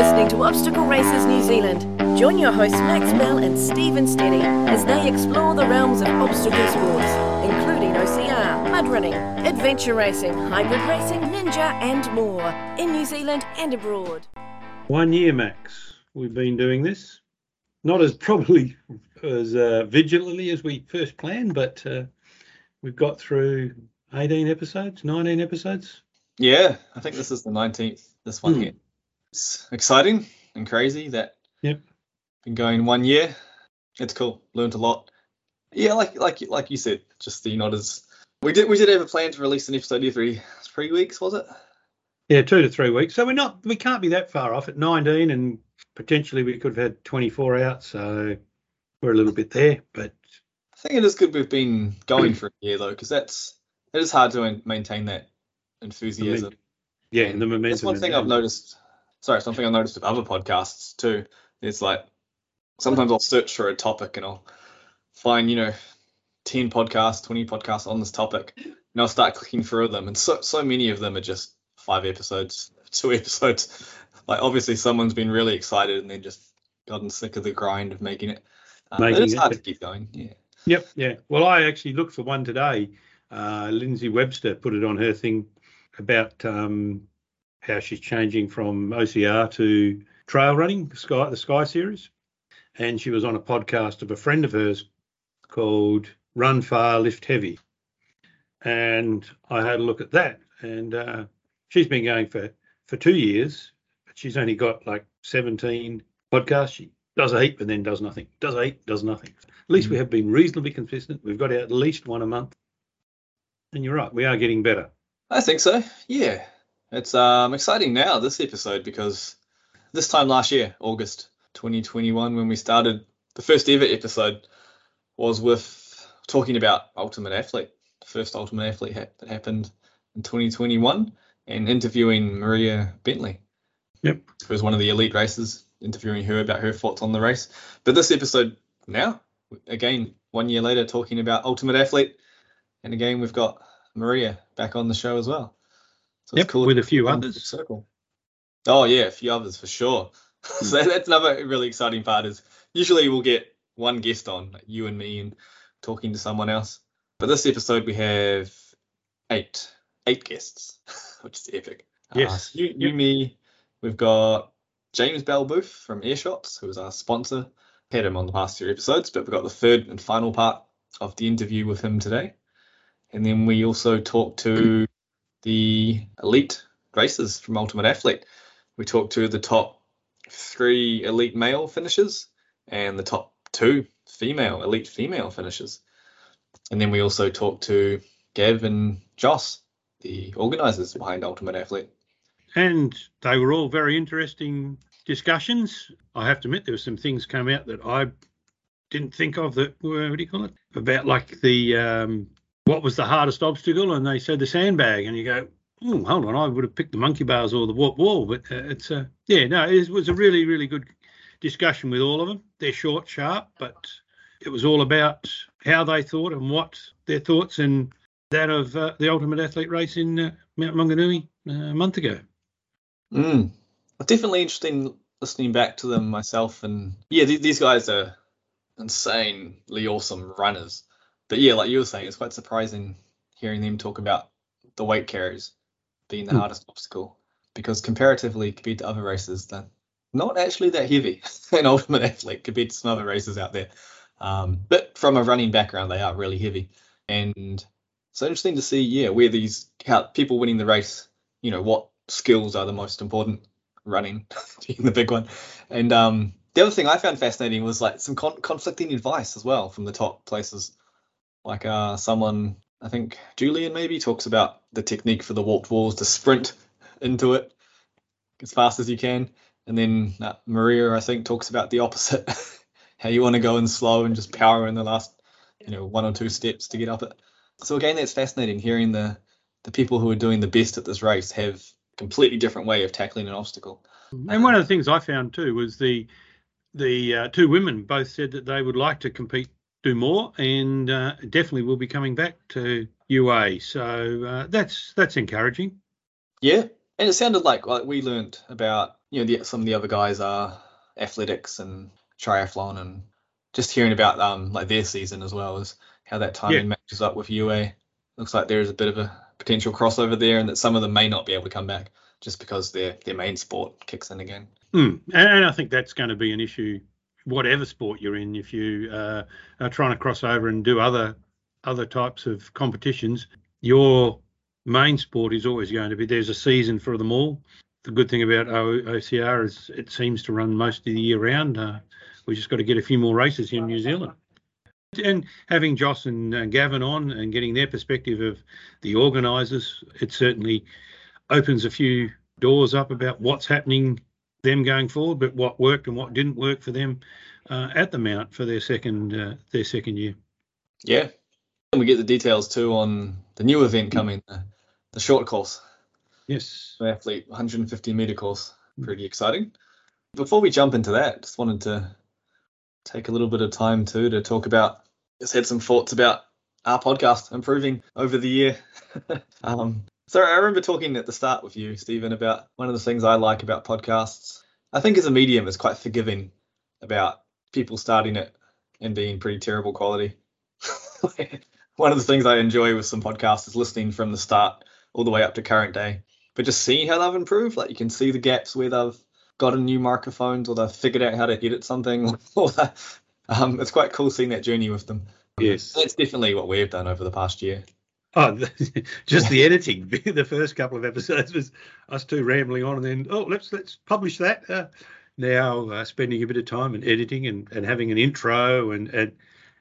listening to Obstacle Races New Zealand. Join your hosts Max Bell and Stephen Steady as they explore the realms of obstacle sports, including OCR, mud running, adventure racing, hybrid racing, ninja, and more in New Zealand and abroad. One year, Max. We've been doing this. Not as probably as uh, vigilantly as we first planned, but uh, we've got through 18 episodes, 19 episodes. Yeah, I think this is the 19th. This one Hmm. here. It's exciting and crazy that Yep. been going one year. It's cool. Learned a lot. Yeah, like like like you said, just the not as we did we did have a plan to release an episode every three weeks, was it? Yeah, two to three weeks. So we're not, we can't be that far off at 19, and potentially we could have had 24 out. So we're a little bit there, but I think it is good we've been going for a year though, because that's it is hard to maintain that enthusiasm. yeah, and the momentum. That's one thing. I've noticed. Sorry, something I've noticed with other podcasts too. It's like sometimes I'll search for a topic and I'll find, you know, ten podcasts, twenty podcasts on this topic, and I'll start clicking through them, and so so many of them are just five episodes, two episodes. Like obviously someone's been really excited and then just gotten sick of the grind of making it. Uh, Making it's hard yeah. to keep going. Yeah. Yep, yeah. Well, I actually looked for one today. Uh, Lindsay Webster put it on her thing about um, how she's changing from OCR to trail running, Sky, the Sky Series, and she was on a podcast of a friend of hers called Run Far, Lift Heavy, and I had a look at that, and uh, she's been going for for two years, but she's only got like 17 podcasts. She does a heap and then does nothing. Does heap, does nothing. At least we have been reasonably consistent. We've got at least one a month. And you're right, we are getting better. I think so. Yeah, it's um exciting now this episode because this time last year, August 2021, when we started the first ever episode, was with talking about Ultimate Athlete, the first Ultimate Athlete ha- that happened in 2021, and interviewing Maria Bentley. Yep. It was one of the elite races, interviewing her about her thoughts on the race. But this episode now, again, one year later, talking about Ultimate Athlete, and again we've got Maria back on the show as well. So Yep, with a few others. Circle. Oh yeah, a few others for sure. so that's another really exciting part. Is usually we'll get one guest on, like you and me, and talking to someone else. But this episode we have eight, eight guests, which is epic. Yes. Uh, you, you, me. We've got James Bell Booth from Airshots, who is our sponsor. Had him on the past two episodes, but we've got the third and final part of the interview with him today. And then we also talked to the elite races from Ultimate Athlete. We talked to the top three elite male finishers and the top two female elite female finishers. And then we also talked to Gav and Joss, the organisers behind Ultimate Athlete. And they were all very interesting discussions. I have to admit, there were some things come out that I didn't think of that were, what do you call it? About like the, um, what was the hardest obstacle? And they said the sandbag. And you go, oh, hold on, I would have picked the monkey bars or the warp wall. But uh, it's, uh, yeah, no, it was a really, really good discussion with all of them. They're short, sharp, but it was all about how they thought and what their thoughts and that of uh, the ultimate athlete race in uh, Mount Maunganui uh, a month ago. Mm. Definitely interesting listening back to them myself. And yeah, th- these guys are insanely awesome runners. But yeah, like you were saying, it's quite surprising hearing them talk about the weight carriers being the Hmm. hardest obstacle because comparatively compared to other races, they're not actually that heavy an ultimate athlete compared to some other races out there. Um, but from a running background, they are really heavy. And so interesting to see, yeah, where these how people winning the race, you know, what skills are the most important running being the big one. And um, the other thing I found fascinating was like some con- conflicting advice as well from the top places. Like uh, someone, I think Julian maybe talks about the technique for the warp walls to sprint into it as fast as you can. And then uh, Maria, I think, talks about the opposite, how you want to go in slow and just power in the last, you know, one or two steps to get up it. So again, that's fascinating hearing the the people who are doing the best at this race have completely different way of tackling an obstacle. And one of the things I found too was the the uh, two women both said that they would like to compete, do more, and uh, definitely will be coming back to UA. So uh, that's that's encouraging. Yeah, and it sounded like like we learned about you know the, some of the other guys are athletics and triathlon and just hearing about um like their season as well as how that timing Yeah. matches up with UA. Looks like there is a bit of a potential crossover there, and that some of them may not be able to come back just because their their main sport kicks in again. Mm. And I think that's going to be an issue, whatever sport you're in. If you uh, are trying to cross over and do other other types of competitions, your main sport is always going to be there's a season for them all. The good thing about OCR is it seems to run most of the year round. Uh, we just got to get a few more races here in New Zealand. And having Joss and uh, Gavin on and getting their perspective of the organisers, it certainly opens a few doors up about what's happening them going forward, but what worked and what didn't work for them uh, at the Mount for their second uh, their second year. Yeah, and we get the details too on the new event coming, the, the short course, Yes. the athlete 150 meter course. Pretty exciting. Before we jump into that, just wanted to take a little bit of time too to talk about. Just had some thoughts about our podcast improving over the year. um, so I remember talking at the start with you, Stephen, about one of the things I like about podcasts. I think as a medium, it's quite forgiving about people starting it and being pretty terrible quality. one of the things I enjoy with some podcasts is listening from the start all the way up to current day, but just seeing how they've improved. Like you can see the gaps where they've gotten new microphones or they've figured out how to edit something. or that- um, it's quite cool seeing that journey with them. Yes. That's definitely what we've done over the past year. Oh, the, just the editing. The first couple of episodes was us two rambling on, and then oh, let's let's publish that. Uh, now uh, spending a bit of time and editing and, and having an intro and, and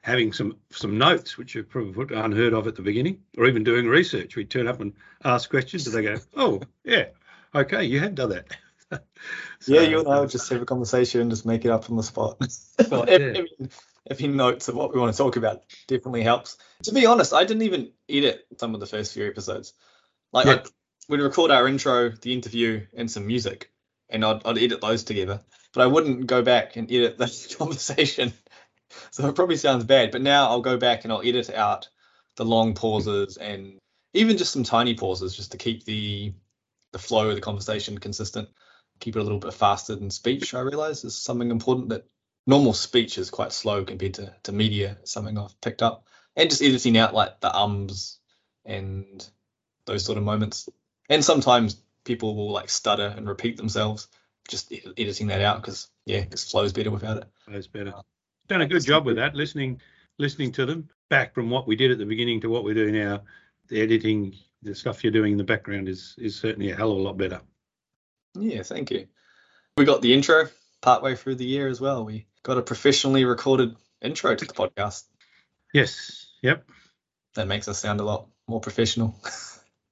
having some some notes, which are probably unheard of at the beginning, or even doing research. We turn up and ask questions, and they go, "Oh, yeah, okay, you had done that." So, yeah, you and I would just have a conversation and just make it up on the spot. Oh, having, yeah. having notes of what we want to talk about definitely helps. To be honest, I didn't even edit some of the first few episodes. Like Yeah. We'd record our intro, the interview, and some music, and I'd, I'd edit those together. But I wouldn't go back and edit the conversation. So it probably sounds bad, but now I'll go back and I'll edit out the long pauses and even just some tiny pauses just to keep the the flow of the conversation consistent. Keep it a little bit faster than speech. I realize is something important that normal speech is quite slow compared to, to media. Something I've picked up, and just editing out like the ums and those sort of moments. And sometimes people will like stutter and repeat themselves. Just ed- editing that out because yeah, it flows better without it. That's better. Uh, Done a good job with that. Listening, listening to them back from what we did at the beginning to what we do now. The editing, the stuff you're doing in the background is is certainly a hell of a lot better. Yeah, thank you. We got the intro partway through the year as well. We got a professionally recorded intro to the podcast. Yes. Yep. That makes us sound a lot more professional.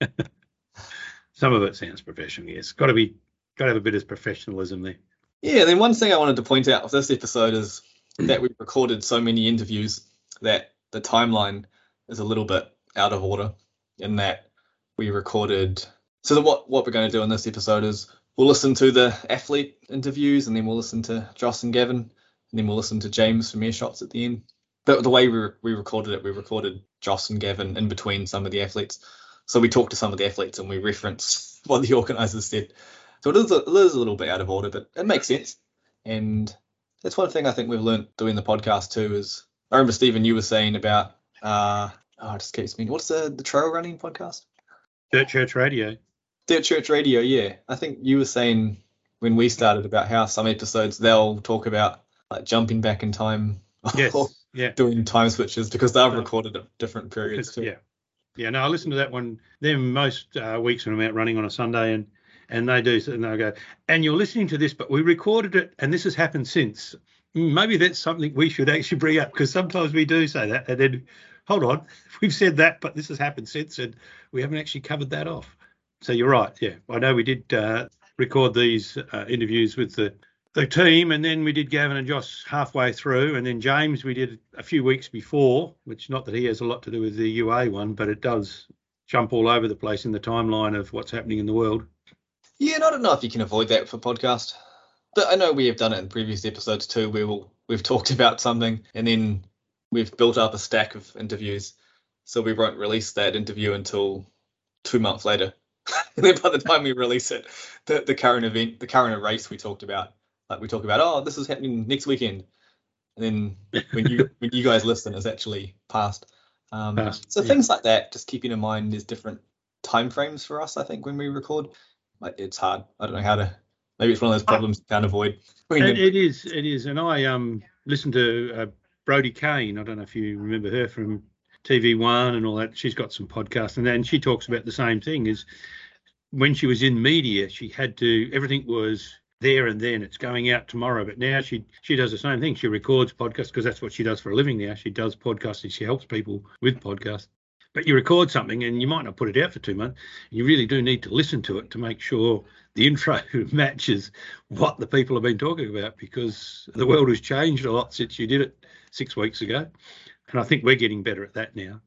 Some of it sounds professional. Yes. Got to be. Got to have a bit of professionalism there. Yeah, then one thing I wanted to point out with this episode is that we recorded so many interviews that the timeline is a little bit out of order in that we recorded so that what what we're going to do in this episode is we'll listen to the athlete interviews and then we'll listen to Joss and Gavin and then we'll listen to James from Earshots at the end. But the way we, re- we recorded it, we recorded Joss and Gavin in between some of the athletes. So we talked to some of the athletes and we referenced what the organisers said. So it is, a, it is a little bit out of order, but it makes sense. And that's one thing I think we've learned doing the podcast too is I remember Stephen, you were saying about uh oh it just keeps me what's the the trail running podcast? Church Church Radio. Dirt Church Radio, yeah. I think you were saying when we started about how some episodes they'll talk about like jumping back in time Yes. yeah. doing time switches because they've Yeah. recorded at different periods too. Yeah. Yeah. No, I listen to that one. Them most uh, weeks when I'm out running on a Sunday, and and they do, and they go, and you're listening to this, but we recorded it, and this has happened since. Mm, Maybe that's something we should actually bring up because sometimes we do say that, and then hold on, we've said that, but this has happened since, and we haven't actually covered that off. So you're right. Yeah, I know we did uh, record these uh, interviews with the the team, and then we did Gavin and Joss halfway through, and then James we did a few weeks before, which not that he has a lot to do with the UA one, but it does jump all over the place in the timeline of what's happening in the world. Yeah, and I don't know if you can avoid that for podcast. But I know we have done it in previous episodes too, where we'll, we've talked about something and then we've built up a stack of interviews. So we won't release that interview until two months later. then by the time we release it, the, the current event, the current race we talked about, like we talk about, oh, this is happening next weekend, and then when you when you guys listen, it's actually past. Um, Past, so yeah. things like that, just keeping in mind, there's different time frames for us. I think when we record, like it's hard. I don't know how to. Maybe it's one of those problems you can't avoid. It, it is, it is, and I um listened to uh, Brodie Kane. I don't know if you remember her from TV One and all that. She's got some podcasts, and then she talks about the same thing. Is when she was in media, she had to everything was there and then. It's going out tomorrow, but now she she does the same thing. She records podcasts because that's what she does for a living now. She does podcasting. She helps people with podcasts. But you record something and you might not put it out for two months. You really do need to listen to it to make sure the intro matches what the people have been talking about because the world has changed a lot since you did it six weeks ago. And I think we're getting better at that now.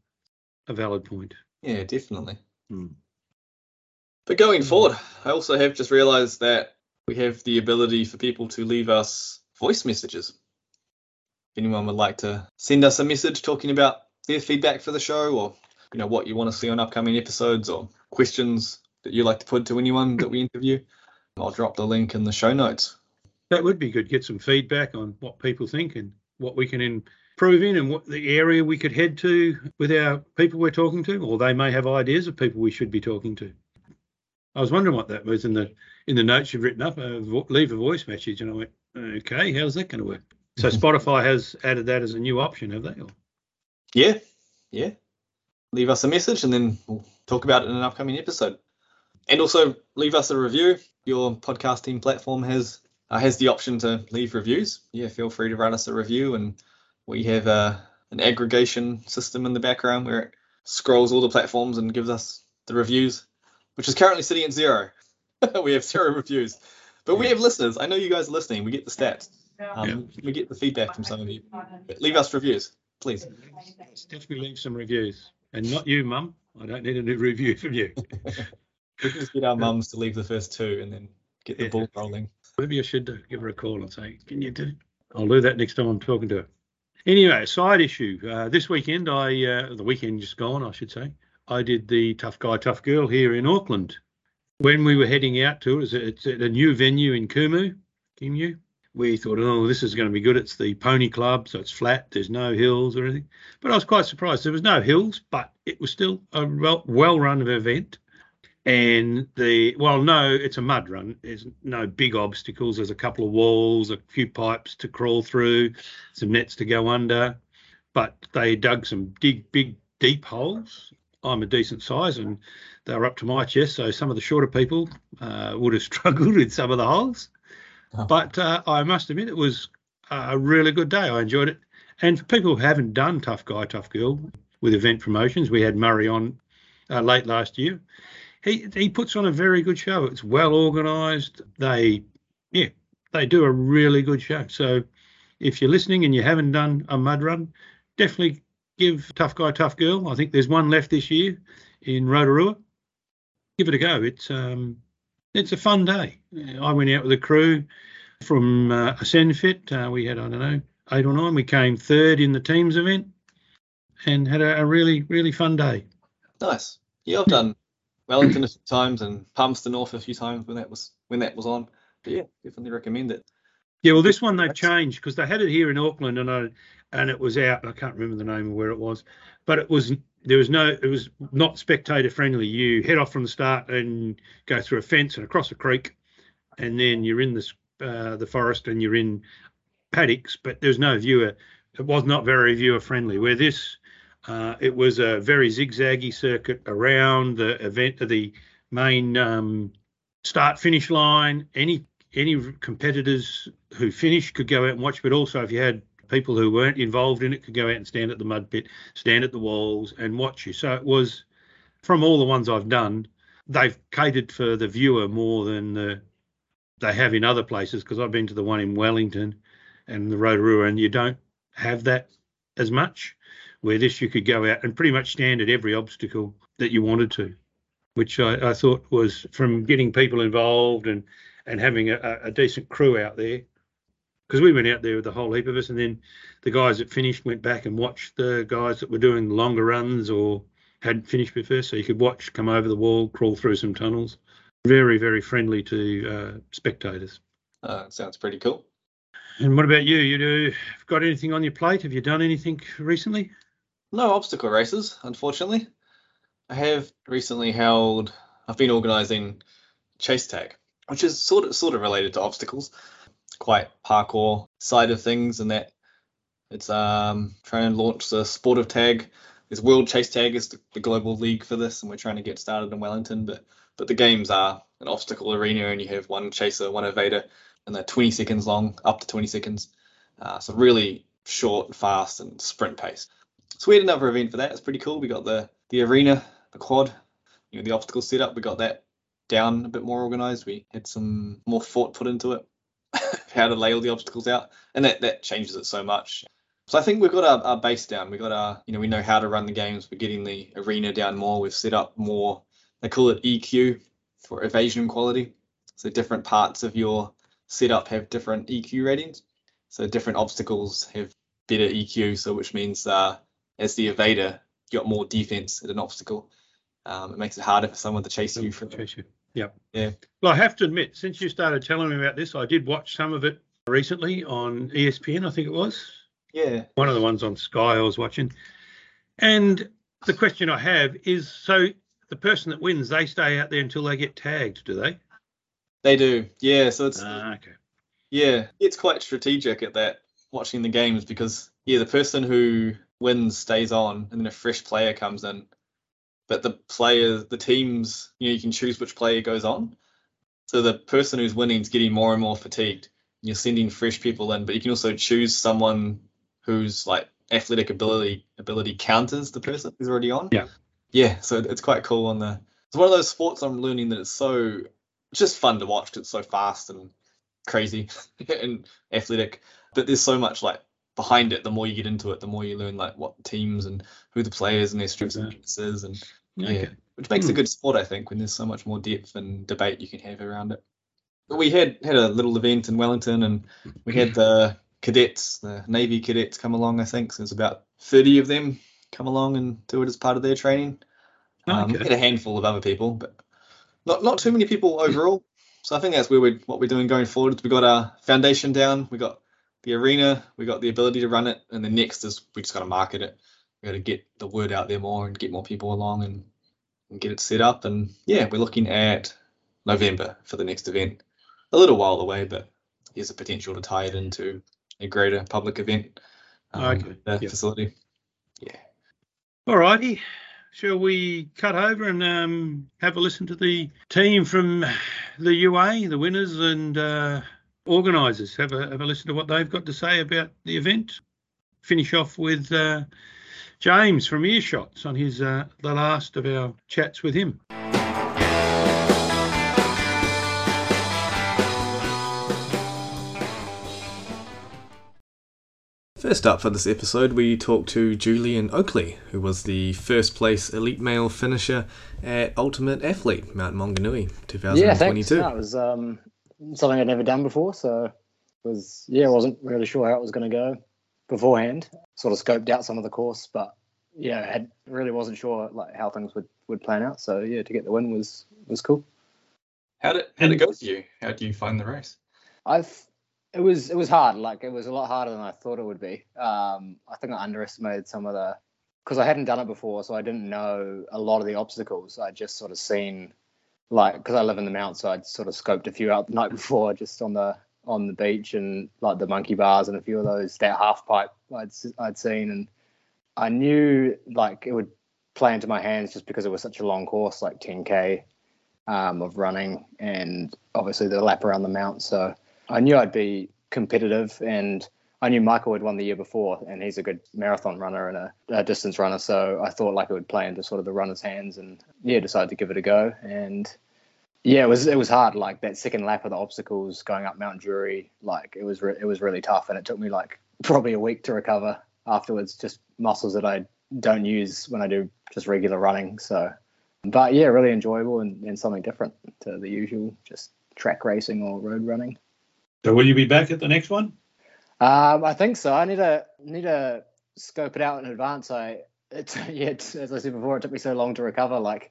A valid point. yeah, definitely. Hmm. But going forward, I also have just realised that we have the ability for people to leave us voice messages. If anyone would like to send us a message talking about their feedback for the show, or you know what you want to see on upcoming episodes, or questions that you'd like to put to anyone that we interview, I'll drop the link in the show notes. That would be good. Get some feedback on what people think and what we can improve in and what the area we could head to with our people we're talking to, or they may have ideas of people we should be talking to. I was wondering what that was in the in the notes you've written up. Uh, vo- leave a voice message, and I went, okay, how's that going to work? So Spotify has added that as a new option, have they? Or- Yeah, yeah. Leave us a message and then we'll talk about it in an upcoming episode. And also leave us a review. Your podcasting platform has uh, has the option to leave reviews. Yeah, feel free to write us a review, and we have uh, an aggregation system in the background where it scrolls all the platforms and gives us the reviews, which is currently sitting at zero. we have zero reviews, but we have listeners. I know you guys are listening. We get the stats. Um, We get the feedback from some of you. But leave us reviews, please. Let's definitely leave some reviews. And not you, Mum. I don't need a new review from you. We can just get our mums to leave the first two and then get the Yeah. ball rolling. Maybe I should give her a call and say, can you do? I'll do that next time I'm talking to her. Anyway, side issue. Uh, this weekend, I uh, the weekend just gone, I should say. I did the tough guy, tough girl here in Auckland. When we were heading out to it, it's, at a new venue in Kumu, Kimu. We thought, oh, this is going to be good. It's the Pony Club, so it's flat. There's no hills or anything. But I was quite surprised. There was no hills, but it was still a well, well-run event and the well no it's a mud run there's no big obstacles there's a couple of walls a few pipes to crawl through some nets to go under but they dug some big big deep holes i'm a decent size and they were up to my chest so some of the shorter people uh, would have struggled with some of the holes Oh. but uh, i must admit it was a really good day i enjoyed it and for people who haven't done tough guy tough girl with event promotions we had murray on uh, late last year he he puts on a very good show. It's well organised. They yeah, they do a really good show. So if you're listening and you haven't done a mud run, definitely give Tough Guy Tough Girl. I think there's one left this year in Rotorua. Give it a go. It's um it's a fun day. I went out with a crew from uh, Ascenfit. Uh, we had I don't know eight or nine. We came third in the teams event and had a, a really really fun day. Nice. Yeah, I've done Wellington a few times and Palmerston North a few times when that was when that was on. But yeah, definitely recommend it. Yeah, well, this one they've changed because they had it here in Auckland, and I and it was out. I can't remember the name of where it was, but it was there was no it was not spectator friendly. You head off from the start and go through a fence and across a creek, and then you're in this uh, the forest and you're in paddocks, but there's no viewer. It was not very viewer friendly. Where this, uh, it was a very zigzaggy circuit around the event, of the main um, start finish line. Any any competitors who finished could go out and watch, but also if you had people who weren't involved in it could go out and stand at the mud pit, stand at the walls and watch you. So it was from all the ones I've done, they've catered for the viewer more than the, they have in other places because I've been to the one in Wellington and the Rotorua and you don't have that as much. Where this you could go out and pretty much stand at every obstacle that you wanted to, which I, I thought was from getting people involved and and having a, a decent crew out there. Because we went out there with the whole heap of us, and then the guys that finished went back and watched the guys that were doing longer runs or hadn't finished first, so you could watch, come over the wall, crawl through some tunnels. Very, very friendly to uh, spectators. Uh, sounds pretty cool. And what about you? You do got anything on your plate? Have you done anything recently? No obstacle races, unfortunately. I have recently held. I've been organising chase tag, which is sort of sort of related to obstacles, quite parkour side of things, and that it's um trying to launch the sport of tag. This World Chase Tag is the, the global league for this, and we're trying to get started in Wellington. But but the games are an obstacle arena, and you have one chaser, one evader, and they're 20 seconds long, up to 20 seconds. Uh, so really short, fast, and sprint pace. So we had another event for that. It's pretty cool. We got the the arena, the quad, you know, the obstacle setup. We got that down a bit more organized. We had some more thought put into it, how to lay all the obstacles out, and that that changes it so much. So I think we've got our, our base down. We've got our, you know, we know how to run the games. We're getting the arena down more. We've set up more. They call it EQ for evasion quality. So different parts of your setup have different EQ ratings. So different obstacles have better EQ. So which means uh, as the evader, you got more defense at an obstacle. Um, it makes it harder for someone to chase you. For Chase you. Yep. Yeah. Well, I have to admit, since you started telling me about this, I did watch some of it recently on ESPN, I think it was. Yeah. One of the ones on Sky I was watching. And the question I have is so the person that wins, they stay out there until they get tagged, do they? They do. Yeah. So it's Ah, okay. Yeah, it's quite strategic at that watching the games because yeah, the person who wins stays on, and then a fresh player comes in. But the players, the teams, you know, you can choose which player goes on. So the person who's winning is getting more and more fatigued. You're sending fresh people in, but you can also choose someone whose like athletic ability ability counters the person who's already on. Yeah. Yeah, so it's quite cool on the. It's one of those sports I'm learning that it's so it's just fun to watch 'cause it's so fast and crazy and athletic. But there's so much like behind it. The more you get into it, the more you learn like what teams and who the players and their strengths and Okay. weaknesses, and Okay. yeah, which makes a Hmm. good sport, I think, when there's so much more depth and debate you can have around it. But we had had a little event in Wellington, and we had the cadets, the Navy cadets, come along. I think so there's about 30 of them come along and do it as part of their training. Um, we Okay. had a handful of other people, but not not too many people overall. So I think that's where we're what we're doing going forward. We got our foundation down, we got the arena, we got the ability to run it, and the next is we just got to market it. We got to get the word out there more and get more people along and, and get it set up. And yeah, we're looking at November for the next event. A little while away, but there's a potential to tie it into a greater public event. um, Okay, The yeah. facility. Yeah. All righty. Shall we cut over and um, have a listen to the team from the UA, the winners and uh, organisers? Have a have a listen to what they've got to say about the event. Finish off with uh, James from Earshots on his uh, the last of our chats with him. First up for this episode, we talked to Julian Oakley, who was the first place elite male finisher at Ultimate Athlete Mount Maunganui Yeah, thanks. 2022. No, it was um, something I'd never done before, so it was yeah, I wasn't really sure how it was going to go beforehand. Sort of scoped out some of the course, but yeah, had really wasn't sure like how things would, would plan out. So yeah, to get the win was was cool. How did how did it go for you? How do you find the race? I've it was it was hard. Like it was a lot harder than I thought it would be. Um, I think I underestimated some of the because I hadn't done it before, so I didn't know a lot of the obstacles. I'd just sort of seen like because I live in the mountains, so I'd sort of scoped a few out the night before, just on the on the beach and like the monkey bars and a few of those that half pipe I'd I'd seen, and I knew like it would play into my hands just because it was such a long course, like 10k um, of running, and obviously the lap around the mount. So I knew I'd be competitive, and I knew Michael had won the year before, and he's a good marathon runner and a, a distance runner. So I thought like it would play into sort of the runner's hands, and yeah, decided to give it a go. And yeah, it was it was hard. Like that second lap of the obstacles going up Mount Drury, like it was re- it was really tough, and it took me like probably a week to recover afterwards. Just muscles that I don't use when I do just regular running. So, but yeah, really enjoyable and, and something different to the usual just track racing or road running. So will you be back at the next one? Um, I think so. I need to need to scope it out in advance. I it's yeah, it's, as I said before, it took me so long to recover. Like,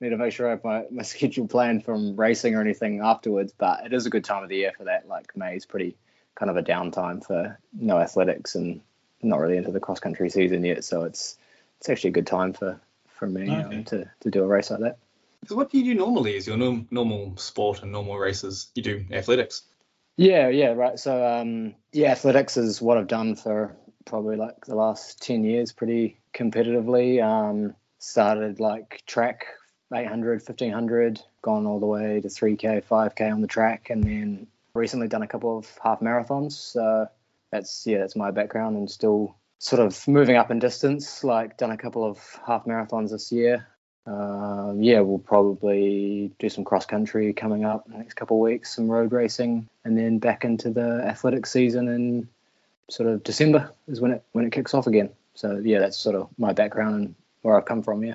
need to make sure I have my, my schedule planned from racing or anything afterwards. But it is a good time of the year for that. Like May is pretty kind of a downtime for no athletics and not really into the cross country season yet. So it's it's actually a good time for for me Okay. um, to to do a race like that. So what do you do normally? Is your norm, normal sport and normal races? You do athletics. Yeah, yeah, right. So um, yeah, athletics is what I've done for probably like the last ten years, pretty competitively. Um, started like track 800, 1500, gone all the way to 3k, 5k on the track, and then recently done a couple of half marathons. So that's yeah, that's my background, and still sort of moving up in distance. Like done a couple of half marathons this year. Um, yeah, we'll probably do some cross country coming up next couple of weeks, some road racing, and then back into the athletics season in sort of December is when it when it kicks off again. So yeah, that's sort of my background and where I've come from. Yeah.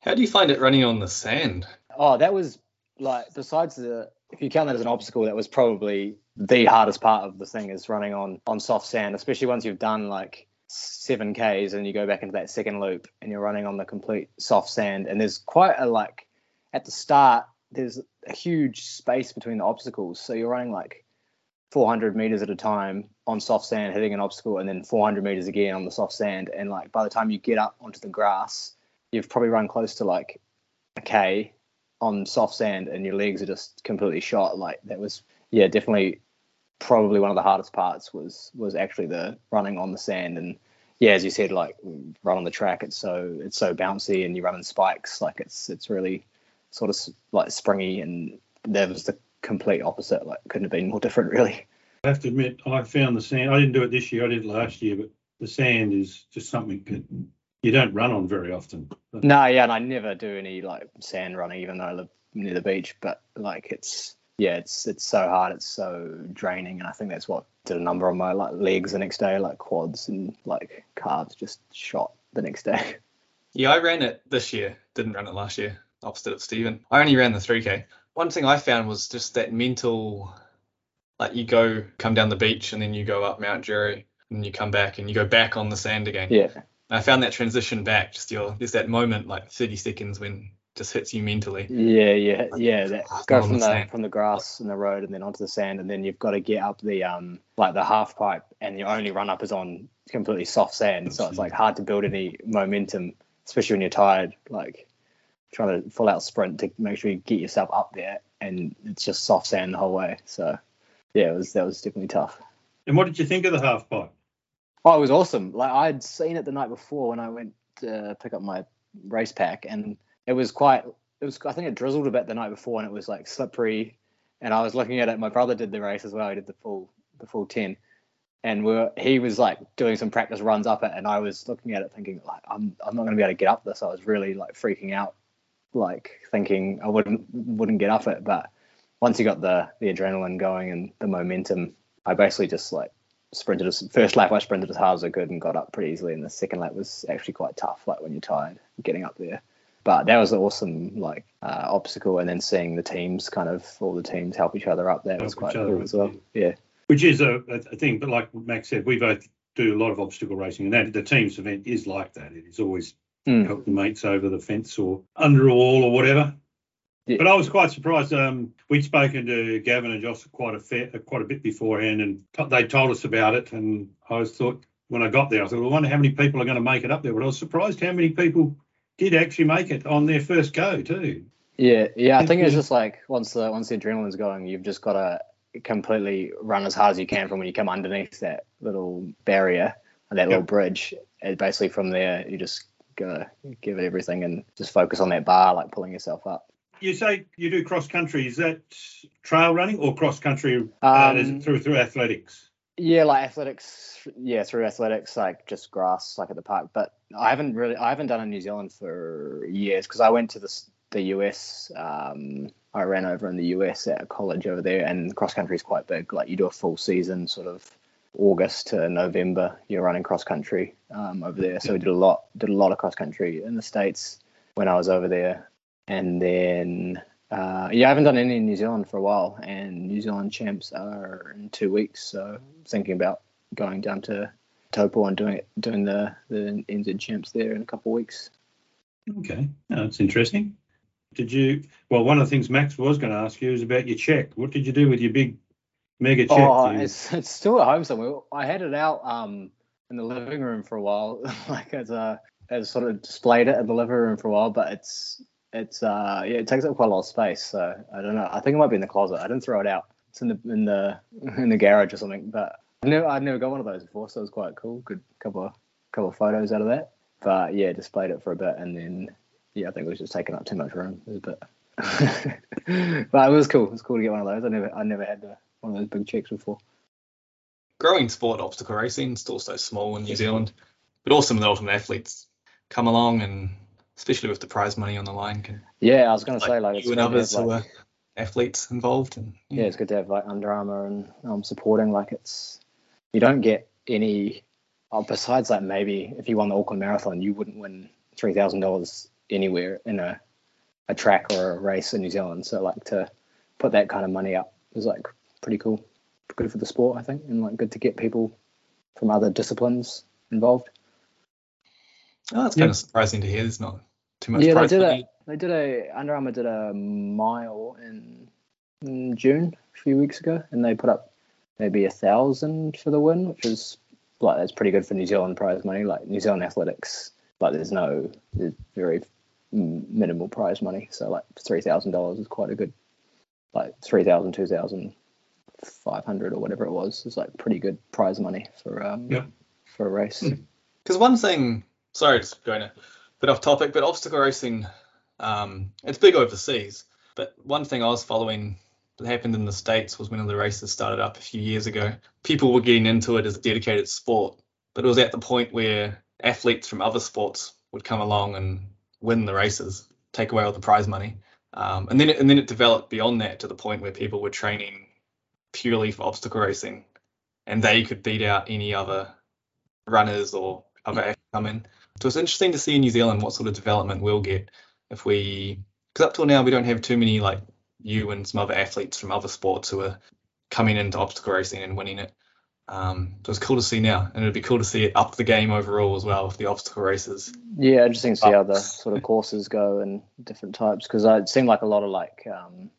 How do you find it running on the sand? Oh, that was like besides the if you count that as an obstacle, that was probably the hardest part of the thing is running on on soft sand, especially once you've done like seven Ks and you go back into that second loop and you're running on the complete soft sand. And there's quite a like at the start, there's a huge space between the obstacles. So you're running like 400 meters at a time on soft sand, hitting an obstacle, and then 400 meters again on the soft sand. And like by the time you get up onto the grass, you've probably run close to like a K on soft sand and your legs are just completely shot. Like that was, yeah, definitely probably one of the hardest parts was was actually the running on the sand and yeah as you said like run on the track it's so it's so bouncy and you run in spikes like it's it's really sort of like springy and that was the complete opposite like couldn't have been more different really I have to admit, I found the sand. I didn't do it this year. I did last year, but the sand is just something that you don't run on very often. But no yeah and i never do any like sand running even though i live near the beach but like it's yeah it's it's so hard it's so draining and i think that's what did a number on my like legs the next day like quads and like calves just shot the next day Yeah, I ran it this year. Didn't run it last year. Opposite of Stephen. I only ran the 3K. One thing I found was just that mental, like you go come down the beach and then you go up Mount Drury and you come back and you go back on the sand again. yeah I found that transition back. Just your there's that moment like 30 seconds when just hits you mentally. Yeah, yeah, yeah. That Oh, go from the the sand. from the grass and the road and then onto the sand and then you've got to get up the um like the half pipe and your only run up is on completely soft sand. So it's like hard to build any momentum, especially when you're tired, like trying to full out sprint to make sure you get yourself up there and it's just soft sand the whole way. So yeah, it was that was definitely tough. and what did you think of the half pipe? Oh, it was awesome. Like I'd seen it the night before when I went to pick up my race pack, and it was quite. It was. I think it drizzled a bit the night before, and it was like slippery. And I was looking at it. My brother did the race as well. He did the full the full ten, and we he was like doing some practice runs up it, and I was looking at it thinking like I'm I'm not going to be able to get up this. I was really like freaking out, like thinking I wouldn't wouldn't get up it. But once you got the the adrenaline going and the momentum, I basically just like sprinted as first lap I sprinted as hard as I could and got up pretty easily and the second lap was actually quite tough like when you're tired getting up there but that was an awesome like uh, obstacle and then seeing the teams kind of all the teams help each other up that was quite cool as well yeah. yeah Which is a, a a thing, but like Max said, we both do a lot of obstacle racing, and that the teams event is like that. It is always Mm. help the mates over the fence or under a wall or whatever. But I was quite surprised. Um, we'd spoken to Gavin and Joss quite a fair, quite a bit beforehand, and t- they told us about it. And I was thought when I got there, I thought, well, I wonder how many people are going to make it up there. But I was surprised how many people did actually make it on their first go too. yeah yeah I think it's just like once the once the adrenaline's going you've just got to completely run as hard as you can from when you come underneath that little barrier and that little bridge and basically from there you just gotta give it everything and just focus on that bar like pulling yourself up You say you do cross country. Is that trail running or cross country uh, is Um, it through through athletics? Yeah, like athletics. Yeah, through athletics, like just grass, like at the park. But I haven't really, I haven't done in New Zealand for years because I went to the the US. Um, I ran over in the US at a college over there, and cross country is quite big. Like you do a full season, sort of August to November. You're running cross country um, over there. So we did a lot, did a lot of cross country in the states when I was over there, and then. Uh, yeah, I haven't done any in New Zealand for a while, and New Zealand champs are in two weeks. So thinking about going down to Taupo and doing it, doing the the NZ champs there in a couple of weeks. Okay, oh, that's interesting. Did you? Well, one of the things Max was going to ask you is about your check. What did you do with your big mega check? Oh, You- it's, it's still at home somewhere. I had it out um in the living room for a while, like as a as sort of displayed it in the living room for a while, but it's it's uh yeah it takes up quite a lot of space. So I don't know. I think it might be in the closet. I didn't throw it out. It's in the in the in the garage or something. But I never I'd never got one of those before, so it was quite cool. Good couple of couple of photos out of that. But yeah, displayed it for a bit and then yeah, I think it was just taking up too much room. It was a bit. but it was cool. It was cool to get one of those. I never I never had the, one of those big checks before. growing sport, obstacle racing, still so small in New Zealand, but awesome that ultimate athletes come along and especially with the prize money on the line can Yeah, I was gonna like say like you and have, others who are athletes involved and yeah, it's good to have like Under Armour and um, supporting. Like it's you don't get any. Oh, besides like maybe if you won the Auckland Marathon, you wouldn't win three thousand dollars anywhere in a a track or a race in New Zealand. So like to put that kind of money up is like pretty cool, good for the sport, I think, and like good to get people from other disciplines involved. Oh, that's Yeah. kind of surprising to hear. There's not too much Yeah, they did money. a they did a Under Armour did a mile in, in June a few weeks ago, and they put up maybe a thousand for the win, which is like that's pretty good for New Zealand prize money. Like New Zealand athletics, like there's no there's very mm, minimal prize money, so like three thousand dollars is quite a good like three thousand, two thousand, five hundred or whatever it was is like pretty good prize money for um Yep. for a race. Mm. Because one thing, sorry, it's going a bit off topic, but obstacle racing, um, it's big overseas. But one thing I was following that happened in the States was when the races started up a few years ago. People were getting into it as a dedicated sport, but it was at the point where athletes from other sports would come along and win the races, take away all the prize money. Um, and then it, and then it developed beyond that to the point where people were training purely for obstacle racing, and they could beat out any other runners or other athletes come in. So it's interesting to see in New Zealand what sort of development we'll get if we, because up till now we don't have too many like you and some other athletes from other sports who are coming into obstacle racing and winning it. Um, so it's cool to see now, and it'd be cool to see it up the game overall as well with the obstacle races. Yeah, interesting to see how the sort of courses go and different types because it seemed like a lot of like um,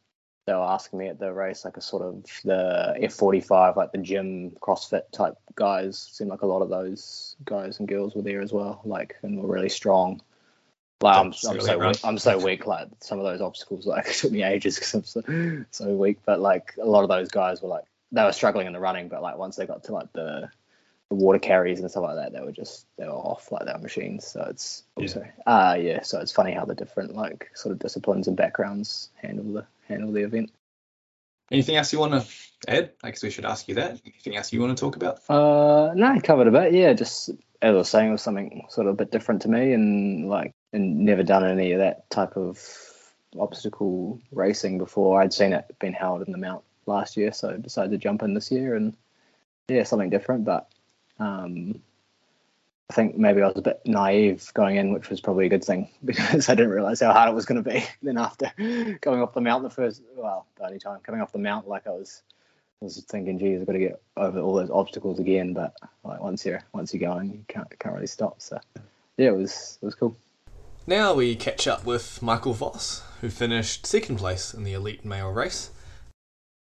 they were asking me at the race like a sort of the F45 like the gym CrossFit type guys seemed like a lot of those guys and girls were there as well like and were really strong. Like I'm, I'm so weak, I'm so weak like some of those obstacles like took me ages because I'm so, so weak but like a lot of those guys were like they were struggling in the running but like once they got to like the the water carries and stuff like that, they were just they were off like they were machines. So it's Yeah. also uh yeah, so it's funny how the different like sort of disciplines and backgrounds handle the handle the event. Anything else you want to add? I guess we should ask you that. Anything else you want to talk about? Uh no, I covered a bit, yeah, just as I was saying, it was something sort of a bit different to me and like and never done any of that type of obstacle racing before. I'd seen it been held in the mount last year, so I decided to jump in this year and yeah, something different, but um I think maybe I was a bit naive going in, which was probably a good thing because I didn't realize how hard it was going to be. Then after going off the mount the first, well, the only time coming off the mount, like I was, I was thinking, geez, I've got to get over all those obstacles again. But like once you're once you're going, you can't can't really stop. So yeah, it was it was cool. Now we catch up with Michael Voss, who finished second place in the elite male race.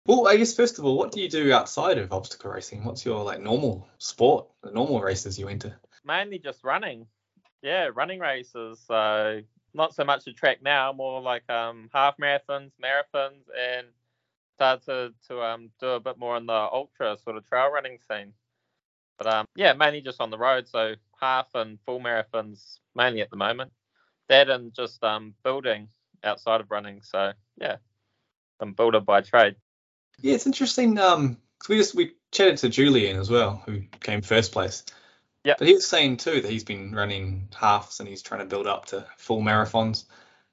Well, I guess first of all, what do you do outside of obstacle racing? What's your like normal sport, the normal races you enter? Mainly just running. Yeah, running races. So not so much the track now, more like um, half marathons, marathons, and start to to um do a bit more in the ultra sort of trail running scene. But um yeah, mainly just on the road. So half and full marathons mainly at the moment. That and just um building outside of running. So yeah, I'm builder by trade. Yeah, it's interesting. Um, we just we chatted to Julian as well, who came first place. Yeah. But he was saying too that he's been running halves and he's trying to build up to full marathons.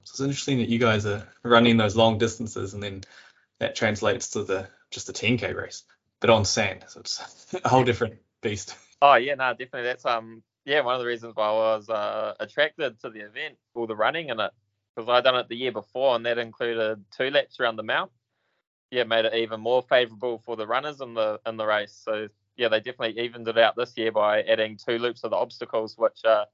So it's interesting that you guys are running those long distances and then that translates to the just the 10k race, but on sand. So it's a whole different beast. Oh yeah, no, definitely. That's um yeah one of the reasons why I was uh, attracted to the event, all the running in it, because I'd done it the year before, and that included two laps around the mount. Yeah, made it even more favourable for the runners in the in the race. So yeah, they definitely evened it out this year by adding two loops of the obstacles, which uh,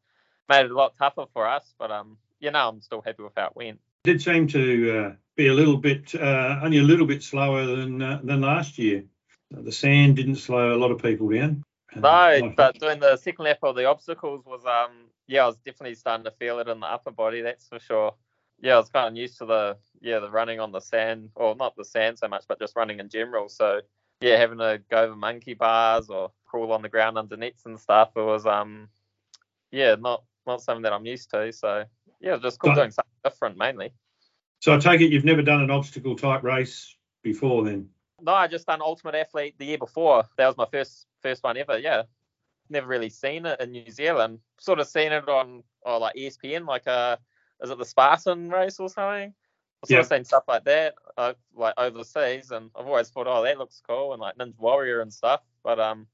made it a lot tougher for us. But um, you know, I'm still happy with how it went. It did seem to uh, be a little bit, uh, only a little bit slower than uh, than last year. The sand didn't slow a lot of people down. No, but doing the second lap of the obstacles was um yeah, I was definitely starting to feel it in the upper body, that's for sure. Yeah, I was kind of used to the yeah, the running on the sand or not the sand so much, but just running in general. So yeah, having to go over monkey bars or crawl on the ground underneath and stuff, it was um yeah, not not something that I'm used to. So yeah, it was just cool doing something different mainly. so I take it you've never done an obstacle type race before then. No, I just done Ultimate Athlete the year before. That was my first first one ever. Yeah, never really seen it in New Zealand. Sort of seen it on oh, like ESPN, like uh, is it the Spartan race or something? I've Yeah. of seen stuff like that, uh, like overseas, and I've always thought, oh, that looks cool, and like Ninja Warrior and stuff. But um,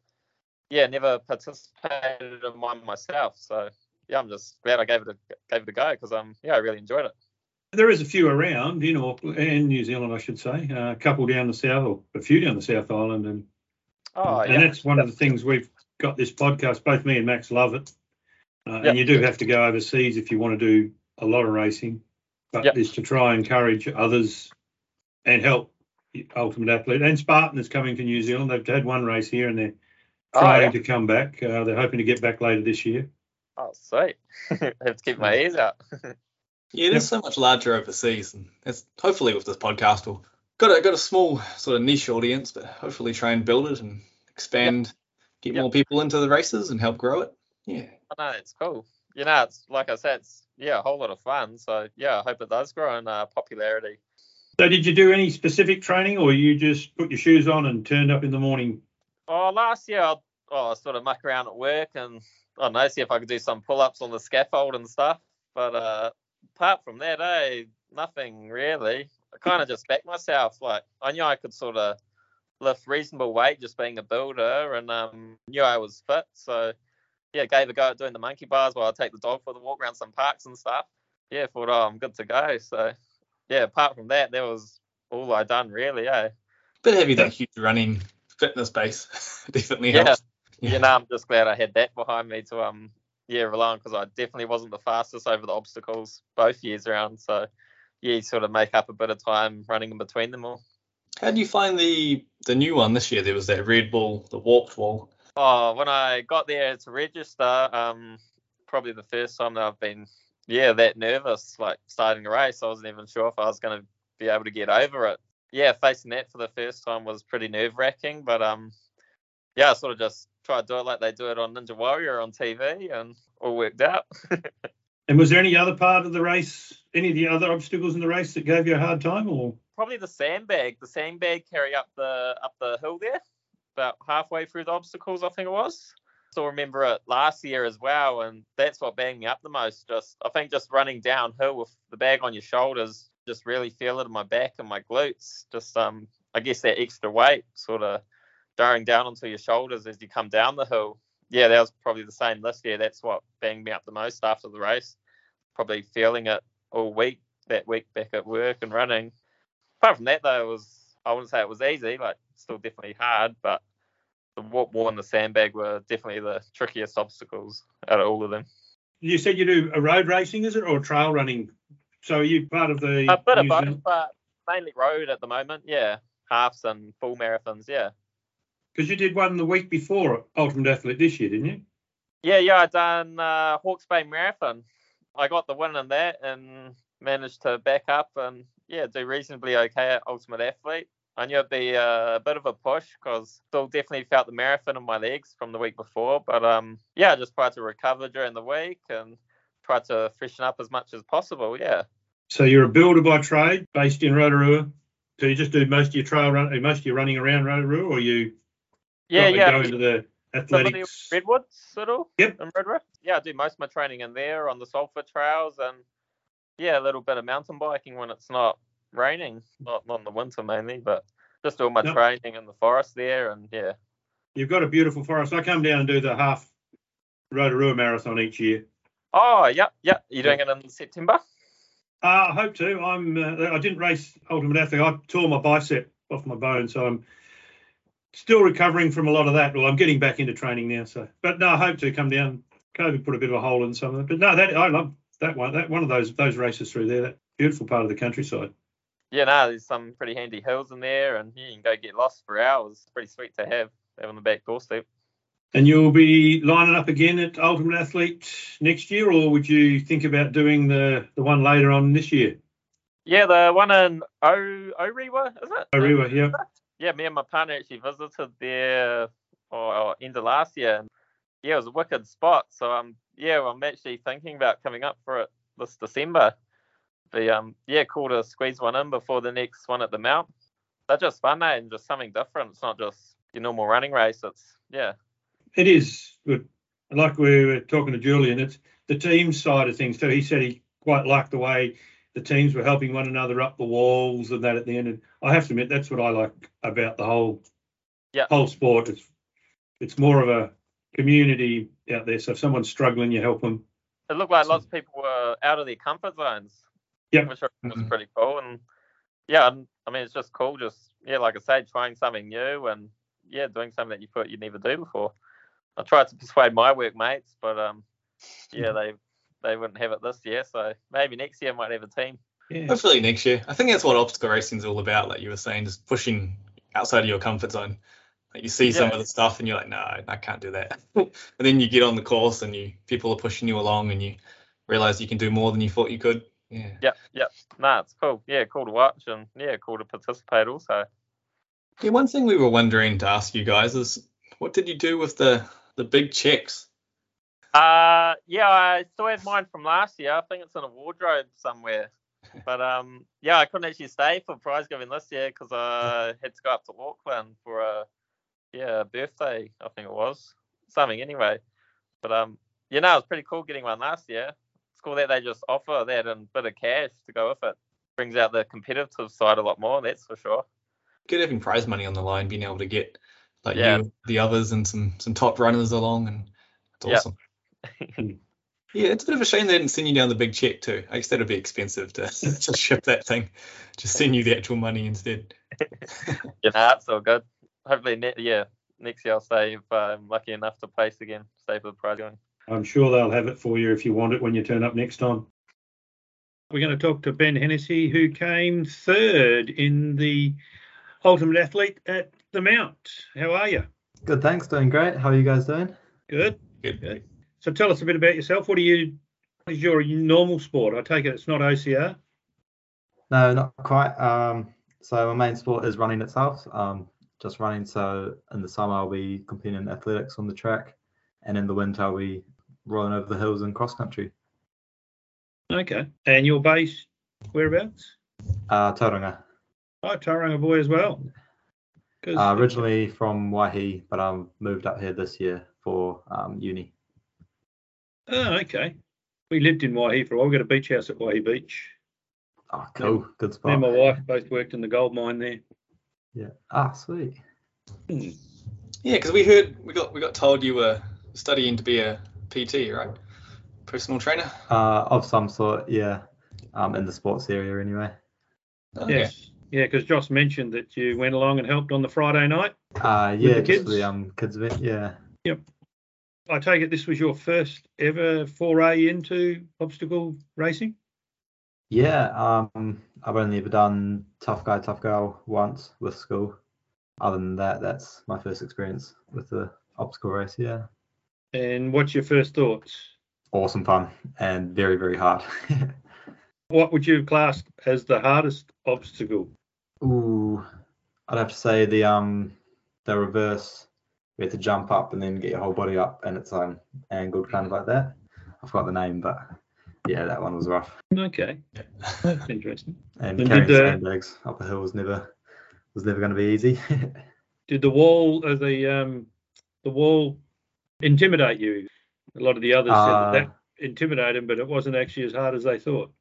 yeah, never participated in one myself. So yeah, I'm just glad I gave it a gave it a go because um, yeah, I really enjoyed it. There is a few around in Auckland and New Zealand, I should say. Uh, a couple down the south, or a few down the South Island, and Oh and yeah, that's one of the things we've got this podcast. Both me and Max love it, uh, Yep. and you do have to go overseas if you want to do a lot of racing. But Yep. is to try and encourage others and help Ultimate Athlete and Spartan is coming to New Zealand. They've had one race here and they're Oh, trying yeah. to come back. Uh, they're hoping to get back later this year. oh sweet. have to keep my ears out. Yeah, it is so much larger overseas, and it's hopefully with this podcast we'll got a got a small sort of niche audience, but hopefully try and build it and expand, get Yep. more people into the races and help grow it. Yeah. I know it's cool. You know, it's like I said, it's yeah, a whole lot of fun. So yeah, I hope it does grow in uh, popularity. So, did you do any specific training, or you just put your shoes on and turned up in the morning? Oh, last year I, oh, I sort of muck around at work and I don't know, see if I could do some pull-ups on the scaffold and stuff. But uh, apart from that, eh, nothing really. I kind of just backed myself. Like I knew I could sort of lift reasonable weight just being a builder, and um, knew I was fit. So yeah, gave a go at doing the monkey bars while I take the dog for the walk around some parks and stuff. Yeah, thought oh I'm good to go. So yeah, apart from that, that was all I done really. Eh. But having that huge running fitness base definitely Yeah. helps. you know, I'm just glad I had that behind me to um yeah rely on because I definitely wasn't the fastest over the obstacles both years around. So yeah, you sort of make up a bit of time running in between them all. How do you find the the new one this year? There was that red wall, the warped wall. Oh, when I got there to register, um, probably the first time that I've been yeah that nervous like starting a race. I wasn't even sure if I was going to be able to get over it. Yeah, facing that for the first time was pretty nerve wracking, but um, yeah, I sort of just tried to do it like they do it on Ninja Warrior on TV, and all worked out. And was there any other part of the race, any of the other obstacles in the race that gave you a hard time, or probably the sandbag. The sandbag carry up the up the hill there, about halfway through the obstacles, I think it was. Still remember it last year as well, and that's what banged me up the most. Just I think just running downhill with the bag on your shoulders, just really feel it in my back and my glutes. Just um, I guess that extra weight sort of bearing down onto your shoulders as you come down the hill. Yeah, that was probably the same this year. That's what banged me up the most after the race. Probably feeling it all week, that week back at work and running apart from that though, it was I wouldn't say it was easy, like still definitely hard, but the warp wall and the sandbag were definitely the trickiest obstacles out of all of them. you said you do a road racing, is it, or trail running? So are you part of the A bit of both, but mainly road at the moment, yeah. Halves and full marathons, yeah. Because you did one the week before Ultimate Athlete this year, didn't you? Yeah, yeah, I done uh, Hawke's Bay Marathon. I got the win in that and managed to back up and yeah, do reasonably okay at Ultimate Athlete. I knew it'd be uh, a bit of a push because still definitely felt the marathon in my legs from the week before. But um, yeah, I just tried to recover during the week and tried to freshen up as much as possible. Yeah. So you're a builder by trade, based in Rotorua. So you just do most of your trail run, most of your running around Rotorua, or you Yeah, yeah. go into the athletics? Redwoods at all? Yep. In Redwood? Yeah, I do most of my training in there on the Sulphur trails and yeah, a little bit of mountain biking when it's not raining. Not, not in the winter mainly, but just all my Yep. training in the forest there and yeah. You've got a beautiful forest. I come down and do the half Rotorua marathon each year. Oh, yep, yep. You're doing it in September? Uh, I hope to. I'm. Uh, I didn't race Ultimate Athlete. I tore my bicep off my bone, so I'm still recovering from a lot of that. Well, I'm getting back into training now, so but no, I hope to come down. COVID put a bit of a hole in some of it, but no, that I love that one. That one of those those races through there. That beautiful part of the countryside. Yeah, no, there's some pretty handy hills in there, and you can go get lost for hours. It's pretty sweet to have have on the back doorstep. And you'll be lining up again at Ultimate Athlete next year, or would you think about doing the the one later on this year? Yeah, the one in o- Orewa, is it? Orewa, yeah. Yeah, me and my partner actually visited there or, or end of last year. And yeah, it was a wicked spot. So um, yeah, I'm actually thinking about coming up for it this December. Be um, yeah, cool to squeeze one in before the next one at the Mount. They're just fun, eh? And just something different. It's not just your normal running race. It's yeah, It is good. Like we were talking to Julian, it's the team side of things. So he said he quite liked the way the teams were helping one another up the walls and that at the end. And I have to admit, that's what I like about the whole Yeah. whole sport. It's it's more of a community out there. So if someone's struggling, you help them. it looked like lots of people were out of their comfort zones. Yep. which I think was Mhm. pretty cool. And yeah, I'm- mean, it's just cool. Just yeah, like I said, trying something new and yeah, doing something that you thought you'd never do before. I tried to persuade my workmates, but um, yeah, they they wouldn't have it this year. So maybe next year I might have a team. Yeah. Hopefully next year. I think that's what obstacle racing is all about. Like you were saying, just pushing outside of your comfort zone. Like you see some of the stuff and you're like, no, I can't do that. and then you get on the course and you people are pushing you along and you realize you can do more than you thought you could. Yeah. Yep, yep. Nah, it's cool. Yeah, cool to watch and yeah, cool to participate also. Yeah, one thing we were wondering to ask you guys is what did you do with the the big checks? Uh, yeah, I still have mine from last year. I think it's in a wardrobe somewhere. But um, yeah, I couldn't actually stay for prize giving this year because I had to go up to Auckland for a yeah birthday. I think it was something anyway. But um, you know, it was pretty cool getting one last year. Cool that they just offer that and a bit of cash to go with it. Brings out the competitive side a lot more. That's for sure. Good having prize money on the line, being able to get like Yeah. you, the others, and some some top runners along, and it's Yeah. awesome. yeah, it's a bit of a shame they didn't send you down the big check too. I guess that'd be expensive to just ship that thing. Just send you the actual money instead. Yeah, nah, it's all good. Hopefully, ne- yeah, next year I'll stay if I'm lucky enough to place again. Stay for the prize going. I'm sure they'll have it for you if you want it when you turn up next time. We're going to talk to Ben Hennessy, who came third in the Ultimate Athlete at the Mount. How are you? Good, thanks. Doing great. How are you guys doing? Good. Good. Good. So tell us a bit about yourself. What do you? What is your normal sport? I take it it's not OCR. No, not quite. Um, so my main sport is running itself. Um, just running. So in the summer I'll be competing in athletics on the track, and in the winter I'll be rolling over the hills and cross country. Okay. And your base whereabouts? Uh, Tauranga. Oh, Tauranga boy as well. Uh, originally from Waihi, but I moved up here this year for um, uni. Oh, okay. We lived in Waihi for a while. We got a beach house at Waihi Beach. Oh, cool. Good spot. Me and my wife both worked in the gold mine there. Yeah. Ah, sweet. Hmm. Yeah, because we heard we got we got told you were studying to be a PT, right? Personal trainer. Uh, of some sort. Yeah. Um, in the sports area anyway. Okay. Yes. Yeah, because Joss mentioned that you went along and helped on the Friday night. Uh, With yeah, the just kids? for the um kids event. Yeah. Yep. I take it this was your first ever foray into obstacle racing. Yeah, um, I've only ever done tough guy, tough girl once with school. Other than that, that's my first experience with the obstacle race. Yeah, And what's your first thoughts? awesome fun and very, very hard. What would you class as the hardest obstacle? Ooh, I'd have to say the um the reverse. We have to jump up and then get your whole body up, and it's um angled kind of like that. I forgot the name, but yeah, that one was rough. Okay, that's interesting. And And carrying the- sandbags up a hill was never was never going to be easy. Did the wall, uh, the um, the wall, intimidate you? A lot of the others said that, Uh, that intimidated them, but it wasn't actually as hard as they thought.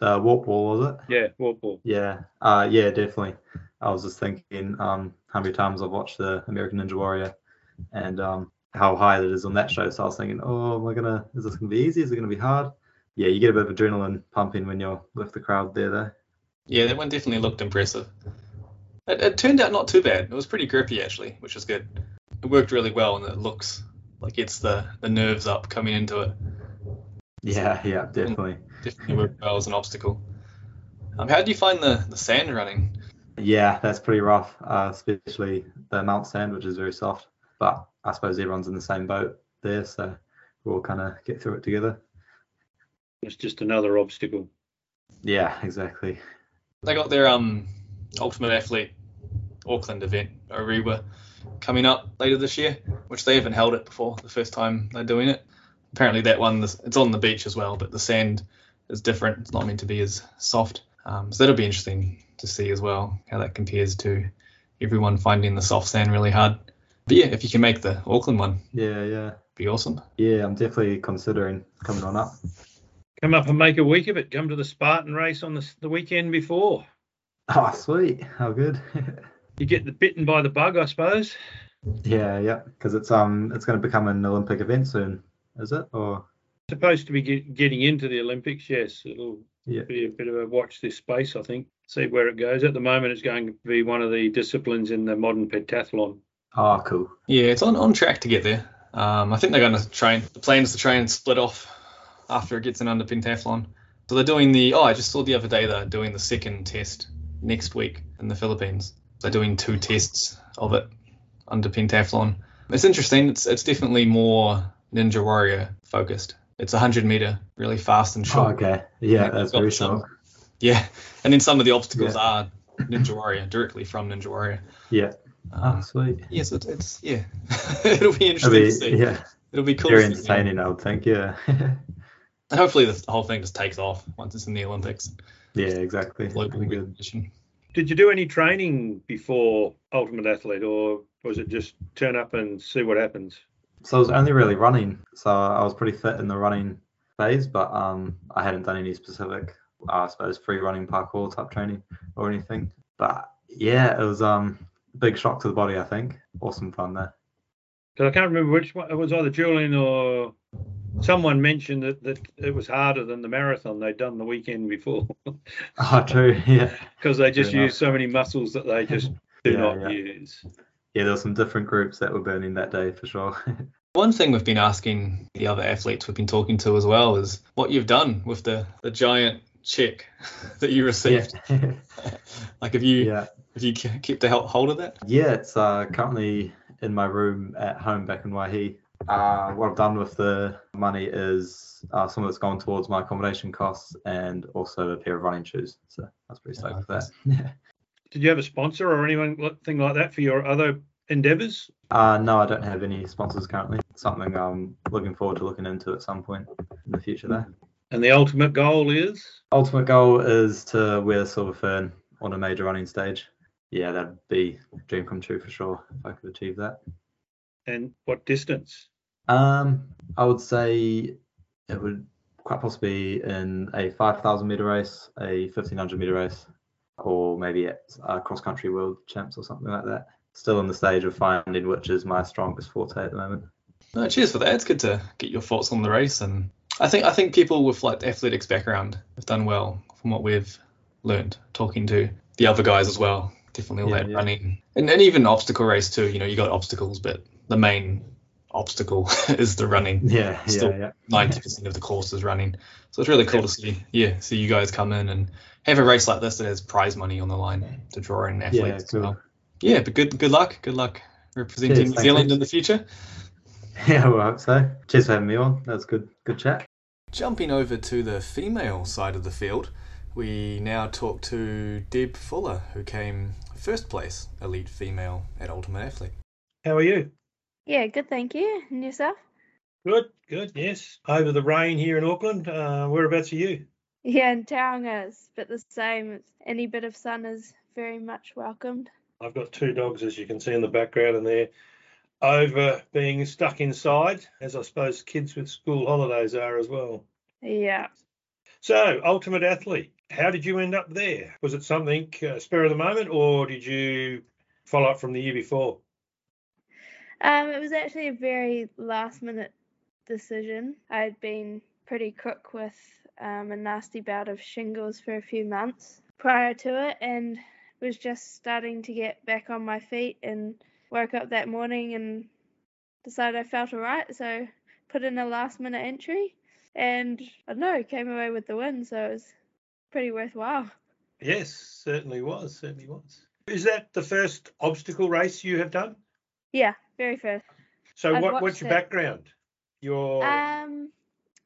the warp wall was it? Yeah, wall wall. Yeah, uh, yeah, definitely. I was just thinking um, how many times I've watched the American Ninja Warrior and um, how high it is on that show. So I was thinking, oh, am I gonna? Is this gonna be easy? Is it gonna be hard? Yeah, you get a bit of adrenaline pumping when you're with the crowd there, though. Yeah, that one definitely looked impressive. It, it turned out not too bad. It was pretty grippy actually, which is good. It worked really well, and it looks like it's the the nerves up coming into it. Yeah, yeah, definitely. Definitely worked well as an obstacle. Um, how do you find the the sand running? Yeah, that's pretty rough, uh, especially the Mount Sand, which is very soft. But I suppose everyone's in the same boat there, so we'll kind of get through it together. It's just another obstacle. Yeah, exactly. They got their um Ultimate Athlete Auckland event, Orewa, coming up later this year, which they haven't held it before. The first time they're doing it. Apparently that one, it's on the beach as well, but the sand is different. It's not meant to be as soft. Um, so that'll be interesting to see as well how that compares to everyone finding the soft sand really hard. But yeah, if you can make the Auckland one, Yeah, yeah. be awesome. Yeah, I'm definitely considering coming on up. Come up and make a week of it. Come to the Spartan race on the, the weekend before. Oh, sweet. How good. You get the bitten by the bug, I suppose. yeah, yeah. Because it's um it's going to become an Olympic event soon, is it? Or Supposed to be get, getting into the Olympics. Yes, it'll Yeah. be a bit of a watch this space. I think. See where it goes. At the moment, it's going to be one of the disciplines in the modern pentathlon. oh, cool. Yeah, it's on, on track to get there. Um, I think they're going to train. The plan is to try and split off after it gets in under pentathlon. So they're doing the. Oh, I just saw the other day they're doing the second test next week in the Philippines. They're doing two tests of it under pentathlon. It's interesting. It's it's definitely more Ninja Warrior focused. It's a hundred meter, really fast and Oh, short. okay. Yeah, that's very some- short. Yeah, and then some of the obstacles Yeah. are Ninja Warrior directly from Ninja Warrior. Yeah. Oh, Um, sweet. yes, it, it's yeah. It'll be It'll interesting be, to see. yeah, It'll be cool. very to see. entertaining, I would think. Yeah. And hopefully the whole thing just takes off once it's in the Olympics. yeah, exactly. Very good. recognition. Did you do any training before Ultimate Athlete, or was it just turn up and see what happens? So I was only really running. So I was pretty fit in the running phase, but um, I hadn't done any specific, I suppose, free running parkour type training or anything. But yeah, it was um big shock to the body. I think awesome fun there. 'Cause I can't remember which one. It was either Julian or someone mentioned that, that it was harder than the marathon they'd done the weekend before Oh, true. Yeah. because they just use so many muscles that they just do Yeah, not yeah. use. Yeah, there were some different groups that were burning that day for sure. One thing we've been asking the other athletes we've been talking to as well is what you've done with the, the giant check that you yeah. received. Like, have you yeah. have you kept a hold of that? Yeah, it's uh, currently in my room at home back in Waihi. Uh, what I've done with the money is uh, some of it's gone towards my accommodation costs and also a pair of running shoes. So I was pretty stoked with that. Yeah. Did you have a sponsor or anything like that for your other endeavors? Uh, no, I don't have any sponsors currently. Something I'm looking forward to looking into at some point in the future there. And the ultimate goal is Ultimate goal is to wear silver fern on a major running stage. Yeah, that'd be a dream come true for sure if I could achieve that. and what distance? Um, I would say it would quite possibly be in a 5,000 meter race, a 1500 meter race, or maybe at uh, cross country world champs or something like that. Still in the stage of finding which is my strongest forte at the moment. No, cheers for that. It's good to get your thoughts on the race, and I think I think people with like athletics background have done well from what we've learned talking to the other guys as well. Definitely all Yeah, that yeah. running, and, and even obstacle race too. You know, you got obstacles, but the main obstacle is the running. Yeah, Still- yeah, yeah. Ninety percent of the course is running, so it's really cool to see. Yeah, see you guys come in and have a race like this that has prize money on the line to draw in athletes. Yeah, as cool. well. Yeah, but good good luck. Good luck representing Cheers, New Zealand mate. in the future. Yeah, well, I hope so. Cheers for having me on. That was good, good chat. Jumping over to the female side of the field, we now talk to Deb Fuller, who came first place elite female at Ultimate Athlete. How are you? Yeah, good, thank you. And yourself? Good, good. Yes. Over the rain here in Auckland. Uh, whereabouts are you? Yeah, in Tauranga it's a bit the same. Any bit of sun is very much welcomed. I've got two dogs, as you can see in the background, and they're over being stuck inside, as I suppose kids with school holidays are as well. Yeah. So, Ultimate Athlete, how did you end up there? Was it something uh, spur of the moment, or did you follow up from the year before? Um, it was actually a very last minute decision. I'd been pretty crook with um, a nasty bout of shingles for a few months prior to it, and was just starting to get back on my feet and woke up that morning and decided I felt alright. So put in a last minute entry and I don't know, came away with the win. So it was pretty worthwhile. Yes, certainly was. Certainly was. Is that the first obstacle race you have done? Yeah, very first. So I've what, what's your it. background? Your Um,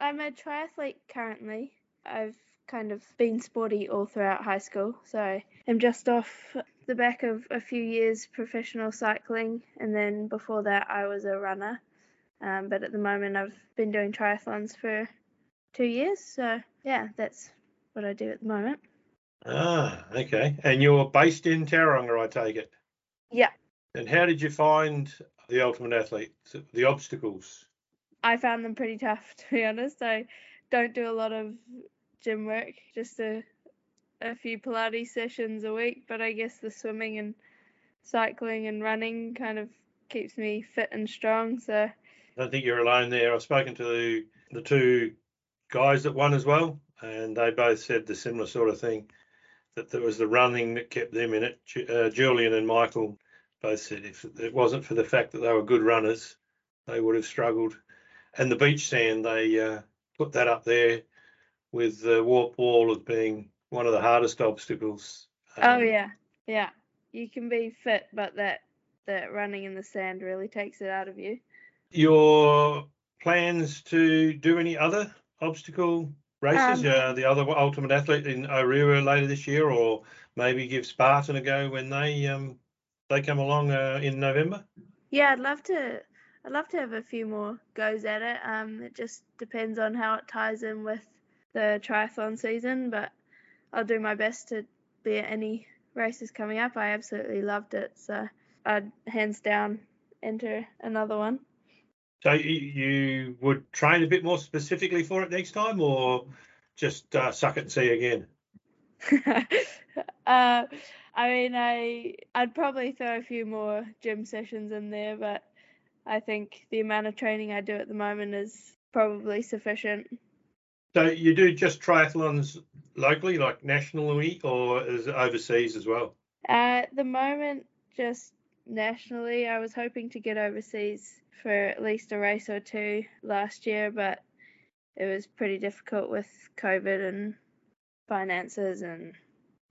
I'm a triathlete currently. I've kind of been sporty all throughout high school, so I'm just off the back of a few years professional cycling, and then before that I was a runner. Um, but at the moment I've been doing triathlons for two years, so yeah, that's what I do at the moment. ah, okay. And you're based in Tauranga, I take it. Yeah, And how did you find the Ultimate Athlete? The obstacles? I found them pretty tough to be honest. I don't do a lot of gym work, just a a few Pilates sessions a week, but I guess the swimming and cycling and running kind of keeps me fit and strong. So I don't think you're alone there. I've spoken to the two guys that won as well, and they both said the similar sort of thing that there was the running that kept them in it. Uh, Julian and Michael both said if it wasn't for the fact that they were good runners, they would have struggled. And the beach sand, they uh, put that up there with the warp wall as being one of the hardest obstacles. oh Um, yeah, yeah, you can be fit, but that that running in the sand really takes it out of you. Your plans to do any other obstacle races? Um, uh, the other ultimate athlete in Orewa later this year, or maybe give Spartan a go when they um they come along uh, in November. Yeah, I'd love to. I'd love to have a few more goes at it. Um, it just depends on how it ties in with the triathlon season, but I'll do my best to be at any races coming up. I absolutely loved it, so I'd hands down enter another one. So you, would train a bit more specifically for it next time, or just uh, suck it and see again. uh, I mean, I I'd probably throw a few more gym sessions in there, but I think the amount of training I do at the moment is probably sufficient. So you do just triathlons locally, like nationally, or is it overseas as well? Uh, At the moment, just nationally, I was hoping to get overseas for at least a race or two last year, but it was pretty difficult with COVID and finances, and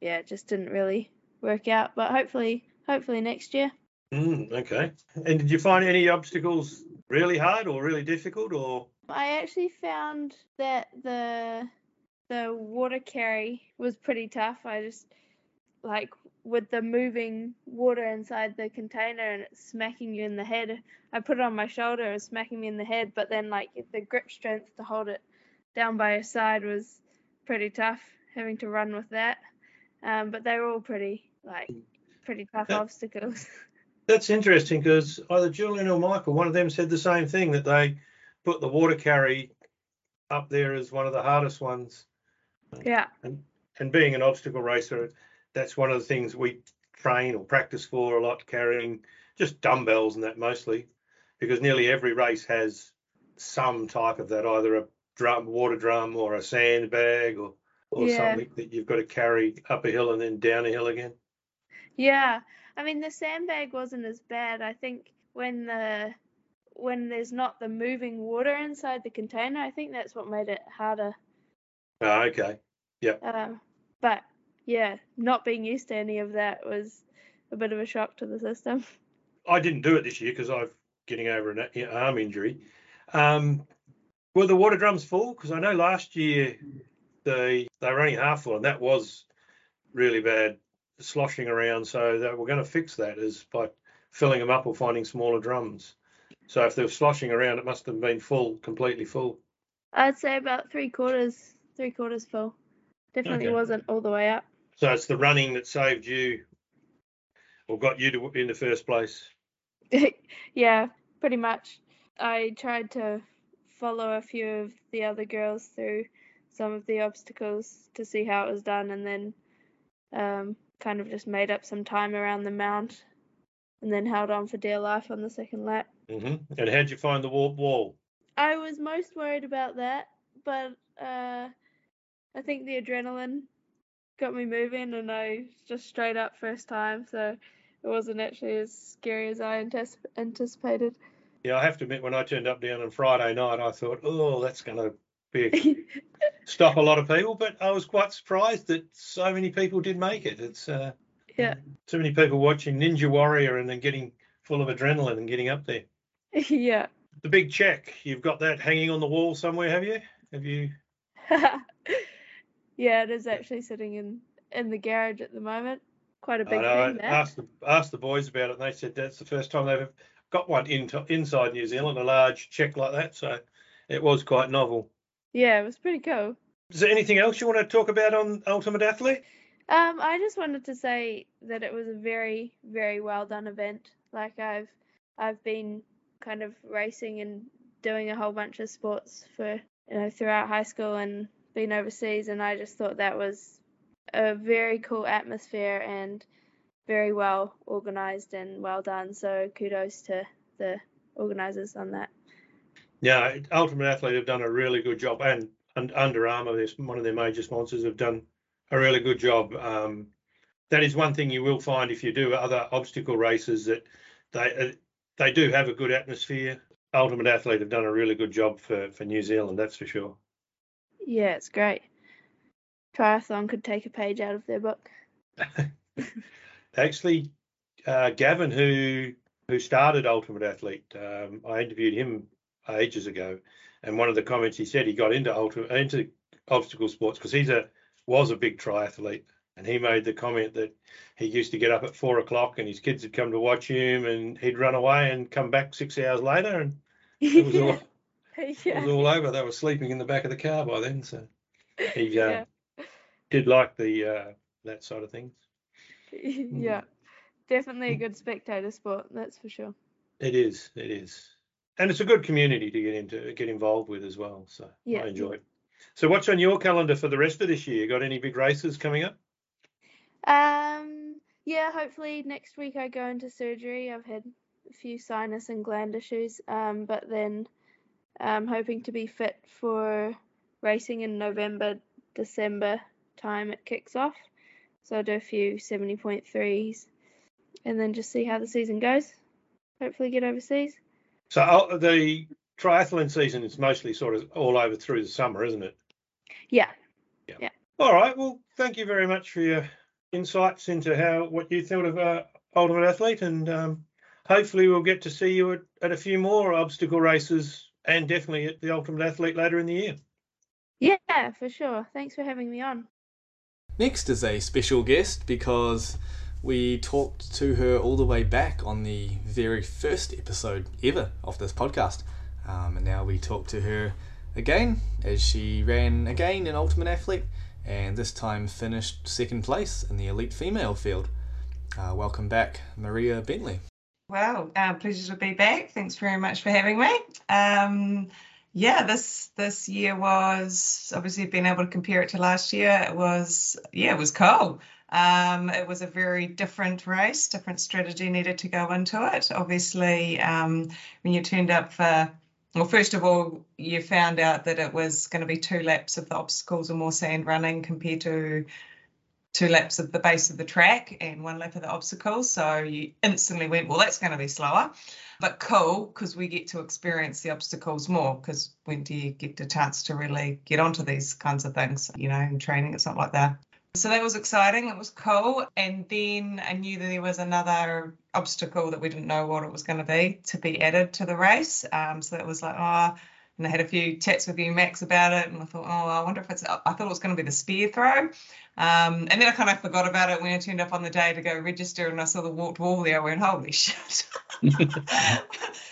yeah, it just didn't really work out. But hopefully, hopefully next year. Mm, okay. And did you find any obstacles really hard or really difficult, or I actually found that the the water carry was pretty tough. I just like with the moving water inside the container and it's smacking you in the head. I put it on my shoulder and smacking me in the head, but then like the grip strength to hold it down by your side was pretty tough. Having to run with that, um, but they were all pretty like pretty tough Yeah. obstacles. That's interesting because either Julian or Michael, one of them said the same thing that they put the water carry up there as one of the hardest ones. yeah, And being an obstacle racer, that's one of the things we train or practice for a lot, carrying just dumbbells and that mostly, because nearly every race has some type of that, either a drum, water drum, or a sandbag, or or Yeah. something that you've got to carry up a hill and then down a hill again. Yeah, I mean the sandbag wasn't as bad. I think when the when there's not the moving water inside the container, I think that's what made it harder. Ah, okay. Um, but yeah, not being used to any of that was a bit of a shock to the system. I didn't do it this year because I'm getting over an arm injury. Um, were the water drums full? Because I know last year they they were only half full, and that was really bad sloshing around. So that we're going to fix that is by filling them up or finding smaller drums. So if they were sloshing around, it must have been full, completely full. I'd say about three quarters, three quarters full. Definitely Okay. wasn't all the way up. So it's the running that saved you or got you to in the first place. yeah, pretty much. I tried to follow a few of the other girls through some of the obstacles to see how it was done, and then um, kind of just made up some time around the mount, and then held on for dear life on the second lap. hmm And how'd you find the warp wall? I was most worried about that, but uh, I think the adrenaline got me moving, and I just straight up first time, so it wasn't actually as scary as I anticip- anticipated. Yeah, I have to admit, when I turned up down on Friday night, I thought, oh, that's going to be a stop a lot of people. But I was quite surprised that so many people did make it. It's uh, Yeah. so many people watching Ninja Warrior and then getting full of adrenaline and getting up there. yeah. The big check, you've got that hanging on the wall somewhere, have you? Have you? yeah, it is actually sitting in in the garage at the moment. Quite a big I know, thing. I asked the asked the boys about it, and they said that's the first time they've got one in, inside New Zealand, a large check like that. So it was quite novel. Yeah, it was pretty cool. Is there anything else you want to talk about on Ultimate Athlete? Um, I just wanted to say that it was a very, very well done event. Like I've I've been kind of racing and doing a whole bunch of sports for you know throughout high school and been overseas, and I just thought that was a very cool atmosphere and very well organized and well done. So kudos to the organizers on that. Yeah, Ultimate Athlete have done a really good job, and, and Under Armour, one of their major sponsors, have done a really good job. Um, that is one thing you will find if you do other obstacle races that they uh, they do have a good atmosphere. Ultimate Athlete have done a really good job for for New Zealand, that's for sure. Yeah, it's great. Triathlon could take a page out of their book. Actually, uh, Gavin, who who started Ultimate Athlete, um, I interviewed him ages ago, and one of the comments he said he got into ultimate into obstacle sports because he's a was a big triathlete, and he made the comment that he used to get up at four o'clock and his kids would come to watch him, and he'd run away and come back six hours later, and it was all it was all over. They were sleeping in the back of the car by then, so he uh, yeah. did like the uh, that side of things. yeah. Definitely a good spectator sport, that's for sure. It is. It is. And it's a good community to get into, get involved with as well. So Yeah. I enjoy it. So what's on your calendar for the rest of this year? Got any big races coming up? Um yeah, hopefully next week I go into surgery. I've had a few sinus and gland issues. Um but then I'm hoping to be fit for racing in November, December time it kicks off. So I'll do a few 70.3s and then just see how the season goes. Hopefully get overseas. So uh, the triathlon season is mostly sort of all over through the summer, isn't it? Yeah. Yeah. All right. Well, thank you very much for your insights into how what you thought of uh, Ultimate Athlete, and um, hopefully we'll get to see you at, at a few more obstacle races and definitely at the Ultimate Athlete later in the year. Yeah, for sure. Thanks for having me on. Next is a special guest because we talked to her all the way back on the very first episode ever of this podcast. Um, and now we talk to her again as she ran again in Ultimate Athlete and this time finished second place in the elite female field. Uh, welcome back, Maria Bentley. Wow, uh, pleasure to be back. Thanks very much for having me. Um, yeah, this this year was obviously being able to compare it to last year. It was yeah, it was cool. Um, it was a very different race, different strategy needed to go into it. Obviously, um, when you turned up for well, first of all, you found out that it was going to be two laps of the obstacles or more sand running compared to two laps of the base of the track and one lap of the obstacles. So you instantly went, well, that's going to be slower, but cool because we get to experience the obstacles more. Because when do you get the chance to really get onto these kinds of things? You know, in training, it's not like that. So that was exciting. It was cool. And then I knew that there was another obstacle that we didn't know what it was going to be to be added to the race. Um, so that was like, oh, and I had a few chats with you, Max, about it. And I thought, oh, I wonder if it's, I thought it was going to be the spear throw. Um, and then I kind of forgot about it when I turned up on the day to go register and I saw the warped wall there. I went, holy shit.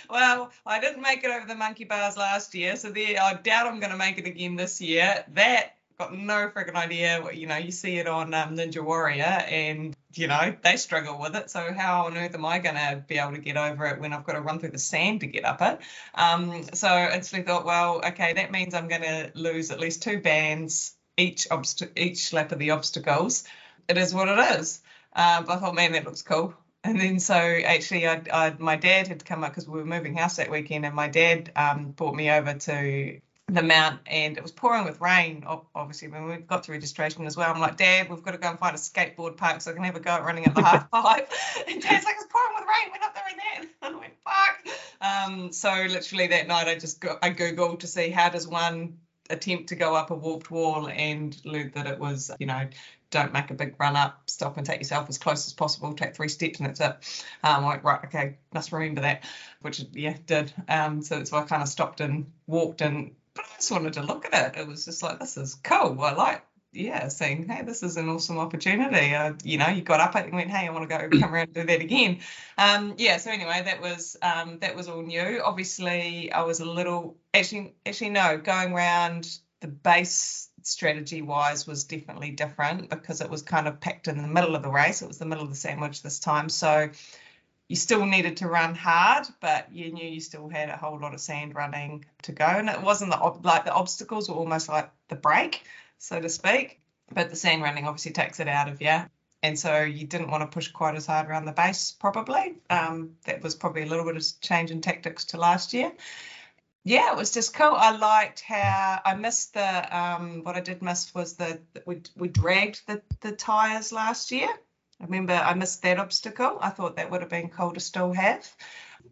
well, I didn't make it over the monkey bars last year, so there, I doubt I'm going to make it again this year. That got no freaking idea. You know, you see it on um, Ninja Warrior, and you know they struggle with it. So how on earth am I going to be able to get over it when I've got to run through the sand to get up it? Um, so I instantly thought, well, okay, that means I'm going to lose at least two bands each obst- each lap of the obstacles. It is what it is. Um, but I thought, man, that looks cool. And then so actually, I, I my dad had come up because we were moving house that weekend, and my dad um, brought me over to the mount and it was pouring with rain obviously when we got to registration as well. I'm like dad we've got to go and find a skateboard park so i can have a go at running at the half pipe and dad's like it's pouring with rain. We're not doing that. And i went fuck. Um, so literally that night i just i googled to see how does one attempt to go up a warped wall and learned that it was you know don't make a big run up, stop and take yourself as close as possible, take three steps and that's it. Um, like, right, okay, must remember that, which, yeah, did. Um, so that's why I kind of stopped and walked and but I just wanted to look at it. It was just like, this is cool. I like, yeah, saying, hey, this is an awesome opportunity. Uh, you know, you got up and went, hey, I want to go come around and do that again. Um, yeah. So anyway, that was um, that was all new. Obviously, I was a little actually actually no going around the base strategy wise was definitely different because it was kind of packed in the middle of the race. It was the middle of the sandwich this time. So you still needed to run hard, but you knew you still had a whole lot of sand running to go. And it wasn't the like the obstacles were almost like the break, so to speak. But the sand running obviously takes it out of you. And so you didn't want to push quite as hard around the base, probably. Um, that was probably a little bit of change in tactics to last year. Yeah, it was just cool. I liked how I missed the um, what I did miss was the we we dragged the the tires last year remember I missed that obstacle. I thought that would have been cool to still have.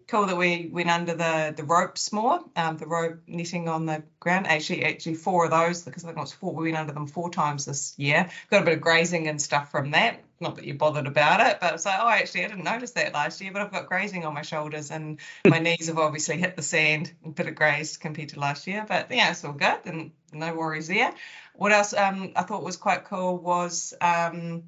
Cool that we went under the the ropes more, um, the rope netting on the ground. Actually, actually four of those because I think it was four. We went under them four times this year. Got a bit of grazing and stuff from that. Not that you bothered about it, but it's like, oh, actually, I didn't notice that last year, but I've got grazing on my shoulders and my knees have obviously hit the sand, a bit of grazed compared to last year. But yeah, it's all good and no worries there. What else um, I thought was quite cool was um,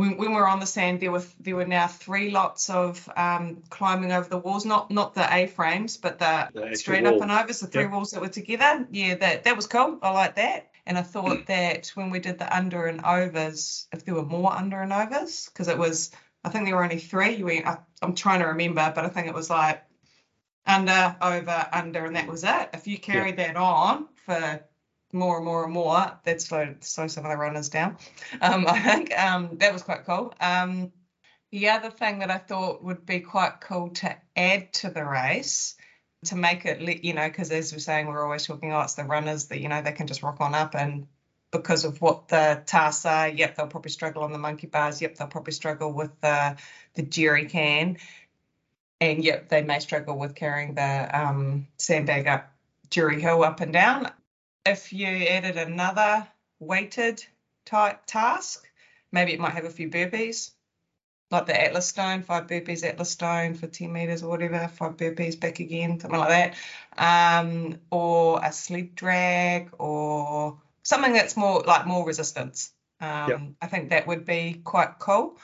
when, when we were on the sand, there were there were now three lots of um, climbing over the walls, not not the A frames, but the, the straight wall. up and overs, the three yep. walls that were together. Yeah, that that was cool. I like that. And I thought that when we did the under and overs, if there were more under and overs, because it was, I think there were only three. We, I, I'm trying to remember, but I think it was like under, over, under, and that was it. If you carried that on for more and more and more, that slowed slow some of the runners down. Um, I think um, that was quite cool. Um, the other thing that I thought would be quite cool to add to the race to make it, you know, because as we're saying, we're always talking, oh, it's the runners that, you know, they can just rock on up and because of what the tasks are, yep, they'll probably struggle on the monkey bars. Yep, they'll probably struggle with the the jerry can, and yep, they may struggle with carrying the um, sandbag up Drury Hill up and down if you added another weighted type task, maybe it might have a few burpees, like the Atlas stone, five burpees Atlas stone for 10 meters or whatever, five burpees back again, something like that. Um, or a sled drag or something that's more like more resistance. Um, yep. I think that would be quite cool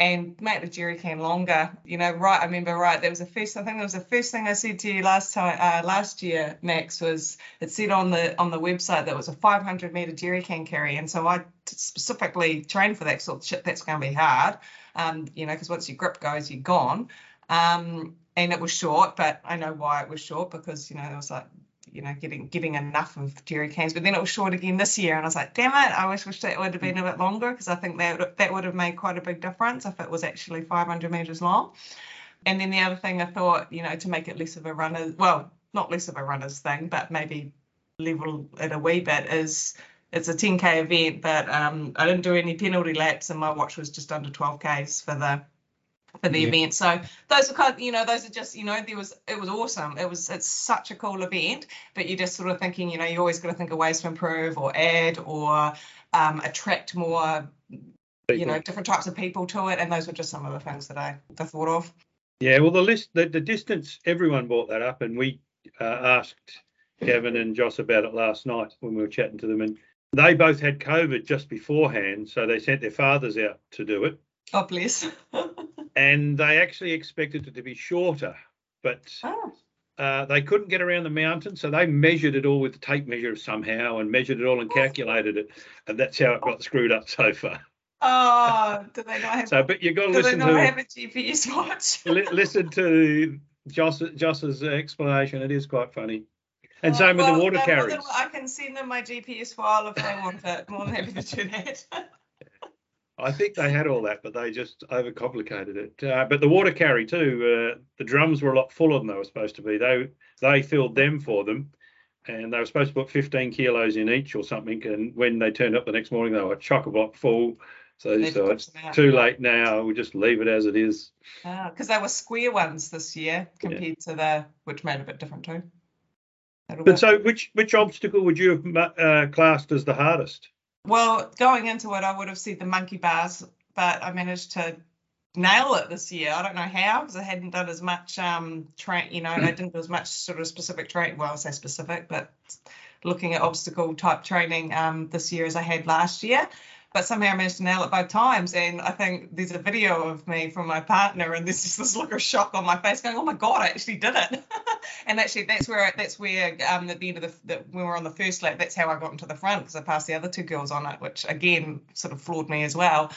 and make the jerry can longer. You know, right? I remember right. That was the first. I think that was the first thing I said to you last time, uh, last year, Max. Was it said on the on the website that was a 500 meter jerry can carry, and so I specifically trained for that sort of shit. That's going to be hard, um, you know, because once your grip goes, you're gone. Um, and it was short, but I know why it was short because you know there was like you know, getting getting enough of jerry cans. But then it was short again this year, and I was like, damn it! I always wish that would have been a bit longer because I think that that would have made quite a big difference if it was actually 500 meters long. And then the other thing I thought, you know, to make it less of a runner, well, not less of a runner's thing, but maybe level it a wee bit is it's a 10k event, but um, I didn't do any penalty laps, and my watch was just under 12ks for the for the yeah. event. So those are kind of, you know, those are just, you know, there was it was awesome. It was it's such a cool event, but you're just sort of thinking, you know, you always got to think of ways to improve or add or um, attract more, people. you know, different types of people to it. And those were just some of the things that I, thought of. Yeah, well, the list, the, the distance, everyone brought that up, and we uh, asked Gavin and Joss about it last night when we were chatting to them, and they both had COVID just beforehand, so they sent their fathers out to do it. Oh, please. and they actually expected it to be shorter, but oh. uh, they couldn't get around the mountain, so they measured it all with the tape measure somehow and measured it all and calculated it, and that's how it got screwed up so far. Oh, do they not have? So, but you got to listen to. Do they not have a GPS watch? li- listen to Joss, Joss's explanation. It is quite funny. And oh, same well, with the water carriers. I can send them my GPS file if they want it. More than happy to do that. I think they had all that, but they just overcomplicated it. Uh, but the water carry too, uh, the drums were a lot fuller than they were supposed to be. They they filled them for them, and they were supposed to put 15 kilos in each or something. And when they turned up the next morning, they were chock a block full. So They they thought pushed it's too late now. We'll just leave it as it is. because they were square ones this year compared to the which made a bit different too. Little But bit. so, which which obstacle would you have uh, classed as the hardest? Well, going into it, I would have said the monkey bars, but I managed to nail it this year. I don't know how because I hadn't done as much um train, you know, I didn't do as much sort of specific training. Well, I say specific, but looking at obstacle type training um this year as I had last year. But somehow I managed to nail it both times. And I think there's a video of me from my partner, and there's just this look of shock on my face, going, "Oh my god, I actually did it!" and actually, that's where that's where um at the end of the, the when we were on the first lap, that's how I got into the front because I passed the other two girls on it, which again sort of floored me as well.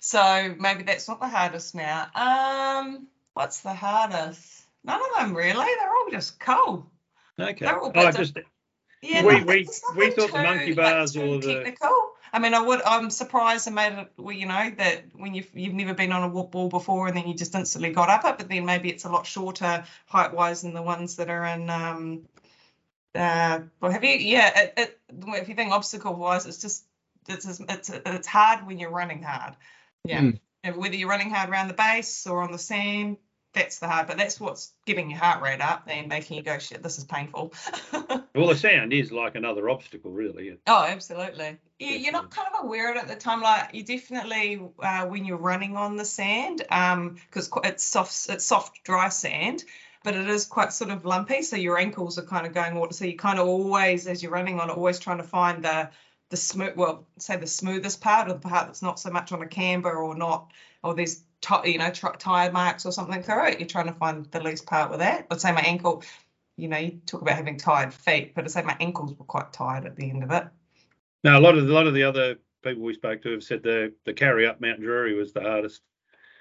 So maybe that's not the hardest now. Um, what's the hardest? None of them really. They're all just cool. Okay. They're all Oh, just Yeah, We- we- we thought the monkey bars like, or the- technical. I mean, I would. I'm surprised I made it. Well, you know that when you've you've never been on a warp wall before and then you just instantly got up it, but then maybe it's a lot shorter height wise than the ones that are in. Um, uh, well, have you? Yeah, it, it, if you think obstacle wise, it's just it's it's it's it's hard when you're running hard. Yeah, Mm. Whether you're running hard around the base or on the sand, that's the hard. But that's what's giving your heart rate up and making you go, shit, this is painful. well, the sound is like another obstacle, really. Oh, absolutely. Yeah, you're not kind of aware of it at the time. Like you definitely uh, when you're running on the sand, um, because it's soft, it's soft, dry sand, but it is quite sort of lumpy. So your ankles are kind of going. water. So you kind of always, as you're running on it, always trying to find the the smooth, well, say the smoothest part or the part that's not so much on a camber or not, or there's ti you know tr- tire marks or something through it. You're trying to find the least part with that. I'd say my ankle. You know, you talk about having tired feet, but I'd say my ankles were quite tired at the end of it. Now, a lot of a lot of the other people we spoke to have said the the carry up Mount Drury was the hardest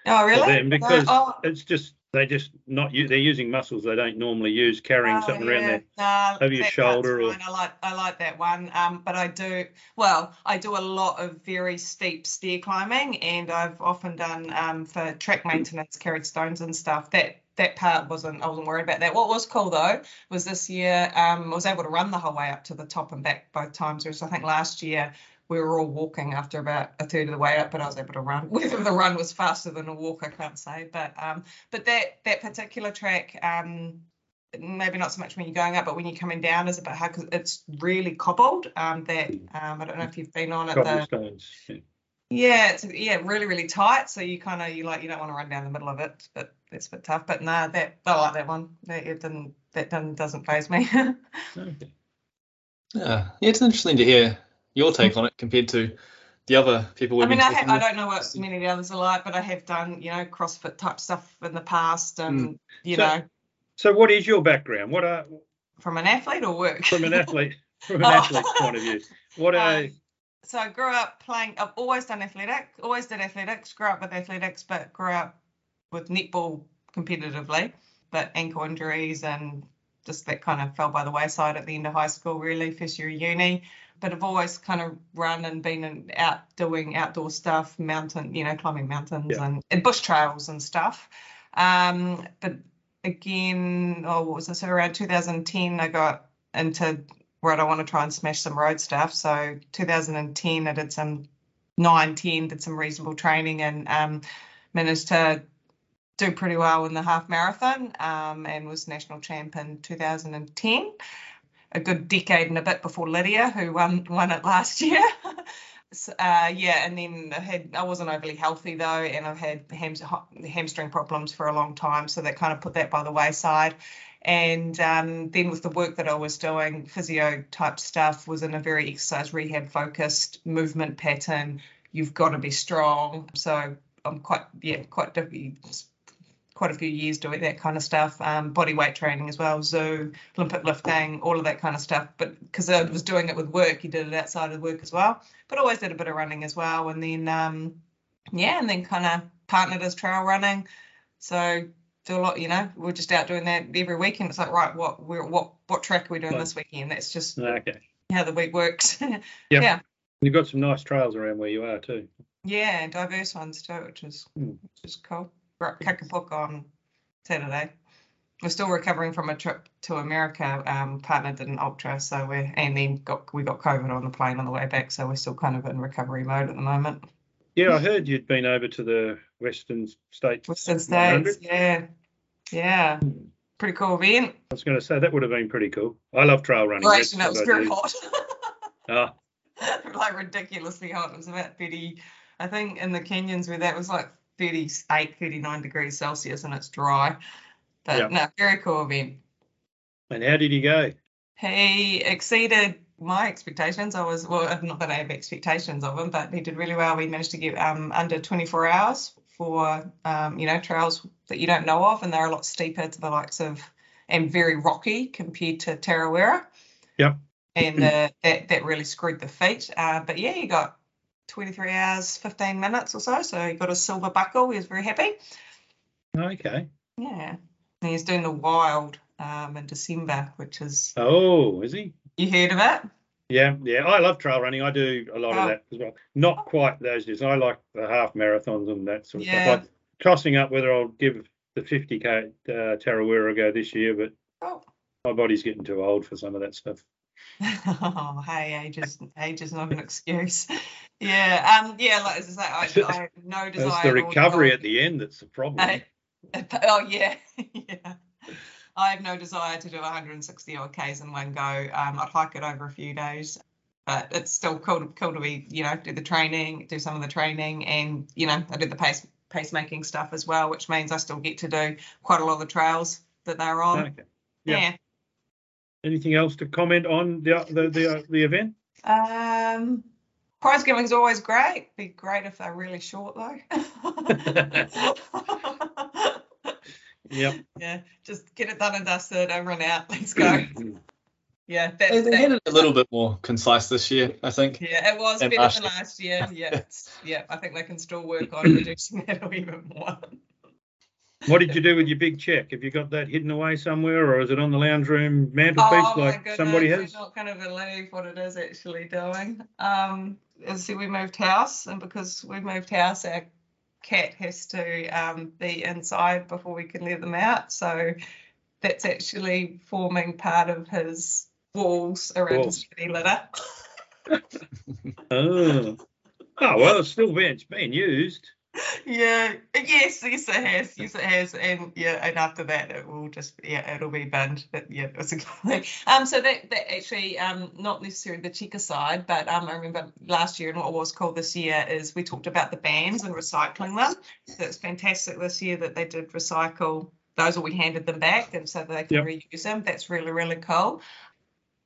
Oh, really? for them because oh, it's just they just not they're using muscles they don't normally use carrying oh, something around yeah. there. Over your shoulder or-. I like I like that one. Um, but I do well. I do a lot of very steep stair climbing, and I've often done um for track maintenance, carried stones and stuff. That that part wasn't I wasn't worried about that. What was cool though was this year um I was able to run the whole way up to the top and back both times. Whereas I think last year we were all walking after about a third of the way up, but I was able to run. Whether the run was faster than a walk, I can't say. But um, but that that particular track, um, maybe not so much when you're going up, but when you're coming down, is a bit hard because it's really cobbled. Um, that um, I don't know if you've been on it. The, Cobblestones. Yeah. yeah, it's yeah really really tight. So you kind of you like you don't want to run down the middle of it, but that's a bit tough. But nah, that I like that one. That it didn't that didn't doesn't phase me. Okay. Yeah, it's interesting to hear your take on it compared to the other people I we've mean, been I, ha- talking I don't know what many of the others are like, but I have done, you know, CrossFit type stuff in the past, and you So- know, So, what is your background? What are from an athlete or work. from an athlete from an Oh. athlete's point of view? What are Um, so I grew up playing. I've always done athletics. Always did athletics. Grew up with athletics, but grew up with netball competitively. But ankle injuries and just that kind of fell by the wayside at the end of high school. Really, first year of uni. But I've always kind of run and been out doing outdoor stuff, mountain, you know, climbing mountains Yeah. and, and bush trails and stuff. Um, but again, oh, what was this? So around 2010, I got into right, I want to try and smash some road stuff. So 2010, I did some 9, 10, did some reasonable training and um, managed to do pretty well in the half marathon um, and was national champ in 2010. A good decade and a bit before Lydia, who won won it last year. So, uh, yeah, and then I had I wasn't overly healthy though, and I've had hams, hamstring problems for a long time, so that kind of put that by the wayside. And um, then with the work that I was doing, physio type stuff was in a very exercise rehab focused movement pattern. You've got to be strong. So I'm quite yeah quite quite a few years doing that kind of stuff. Um, body weight training as well, zoo, Olympic lifting, all of that kind of stuff. But because I was doing it with work, you did it outside of work as well. But always did a bit of running as well. And then um, yeah, and then kind of partnered as trail running. So do a lot, you know, we're just out doing that every weekend. It's like, right, what we're what what track are we doing this weekend? That's just okay? how the week works. Yeah. You've got some nice trails around where you are too. yeah, diverse ones too, which is Hmm. which is cool. We're Kakapuk on Saturday. we're still recovering from a trip to America. Um, partner did an ultra, so we're and then got we got COVID on the plane on the way back, so we're still kind of in recovery mode at the moment. Yeah, I heard you'd been over to the Western States. Western 100. States, yeah, yeah, pretty cool event. I was going to say that would have been pretty cool. I love trail running. Well, actually, no, it was very hot. Ah, like ridiculously hot. It was about 30, I think in the canyons where that was like 38, 39 degrees Celsius and it's dry. But Yeah. no, very cool event. and how did he go? He exceeded my expectations. I was, well, not that I have expectations of him, but he did really well. We managed to get um, under 24 hours for, um, you know, trails that you don't know of. And they're a lot steeper to the likes of, and very rocky compared to Tarawera. Yep. And uh, that, that really screwed the feet. Uh, but yeah, he got 23 hours, 15 minutes or so. So he got a silver buckle. He was very happy. Okay. Yeah. And he's doing the wild um, in December, which is, Oh, is he? you heard of it? Yeah, yeah. I love trail running. I do a lot Oh. of that as well. Not quite those days. I like the half marathons and that sort of Yeah. stuff. I'm tossing up whether I'll give the 50k uh, Tarawera a go this year, but Oh. my body's getting too old for some of that stuff. Oh, hey, age is age is not an excuse. Yeah, um, yeah, like as I say, I, I have no desire. It's the recovery at the end that's the problem. I- oh yeah, yeah. I have no desire to do 160 odd k's in one go. Um, I'd hike it over a few days, but it's still cool to, cool to be, you know, do the training, do some of the training, and you know, I did the pace pacemaking stuff as well, which means I still get to do quite a lot of the trails that they're on. Okay. Yeah. Yeah. Anything else to comment on the the the, the event? Um, prize is always great. Be great if they're really short though. Yep. yeah, just get it done and dusted, over and out. Let's go. Yeah, that's They, they that. had it a little bit more concise this year, I think. Yeah, it was than better last than last year. Yeah, yeah. I think they can still work on reducing that a wee bit more. What did you do with your big check? Have you got that hidden away somewhere, or is it on the lounge room mantelpiece Oh like goodness, somebody you're has? not going to believe what it is actually doing. Um, as see, we moved house, and because we moved house, our cat has to um, be inside before we can let them out. So that's actually forming part of his walls around his kitty litter. Oh. oh well, it's still being, it's being used. Yeah, yes, yes, it has, yes, it has, and yeah, and after that, it will just, yeah, it'll be banned. But yeah, it's a good thing. Um, so that that actually, um, not necessarily the checker side, but um, I remember last year and what was called this year is we talked about the bans and recycling them. So it's fantastic this year that they did recycle those, or we handed them back, and so they can Yep. reuse them. That's really really cool.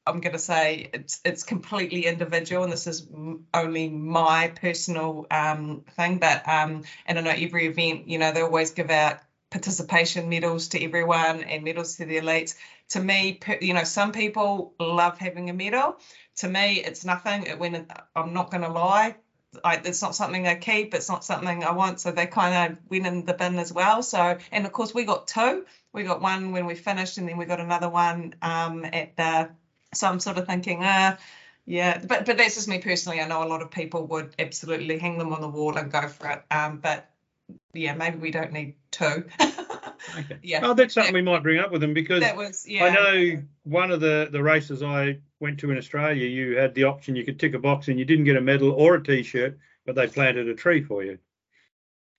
I'm going to say it's it's completely individual, and this is only my personal um, thing. But um, and I know every event, you know, they always give out participation medals to everyone and medals to the elites. To me, you know, some people love having a medal. To me, it's nothing. It, when I'm not going to lie, I, it's not something I keep. It's not something I want. So they kind of went in the bin as well. So and of course we got two. We got one when we finished, and then we got another one um, at the so I'm sort of thinking, uh, yeah, but but that's just me personally. I know a lot of people would absolutely hang them on the wall and go for it. Um, but yeah, maybe we don't need two. Okay. yeah, Oh, that's something we might bring up with them because that was yeah. I know one of the, the races I went to in Australia, you had the option you could tick a box and you didn't get a medal or a t-shirt, but they planted a tree for you.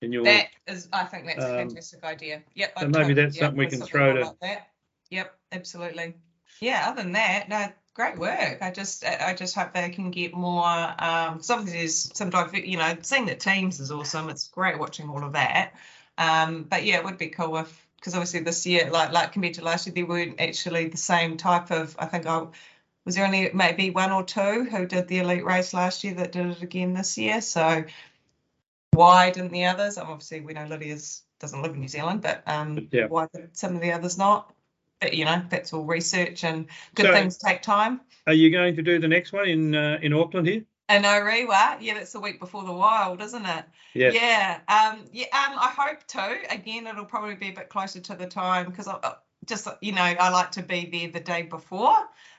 And you're That is, I think that's a Um, fantastic idea. Yep. so maybe that's something we can throw to- like that. Yep, absolutely. Yeah. Other than that, no, great work. I just, I just hope they can get more. Um, because obviously there's some, diver- you know, seeing the teams is awesome. It's great watching all of that. Um, but yeah, it would be cool if, because obviously this year, like like compared to last year, there weren't actually the same type of. I think I was there only maybe one or two who did the elite race last year that did it again this year. So why didn't the others? Obviously, we know Lydia's doesn't live in New Zealand, but um, Yeah. why did some of the others not? But you know, that's all research and good So- things take time. Are you going to do the next one in uh, in Auckland here? And Orewa, yeah, that's the week before the Wild, isn't it? Yes. Yeah, um, yeah, um, I hope to. Again, it'll probably be a bit closer to the time because I just, you know, I like to be there the day before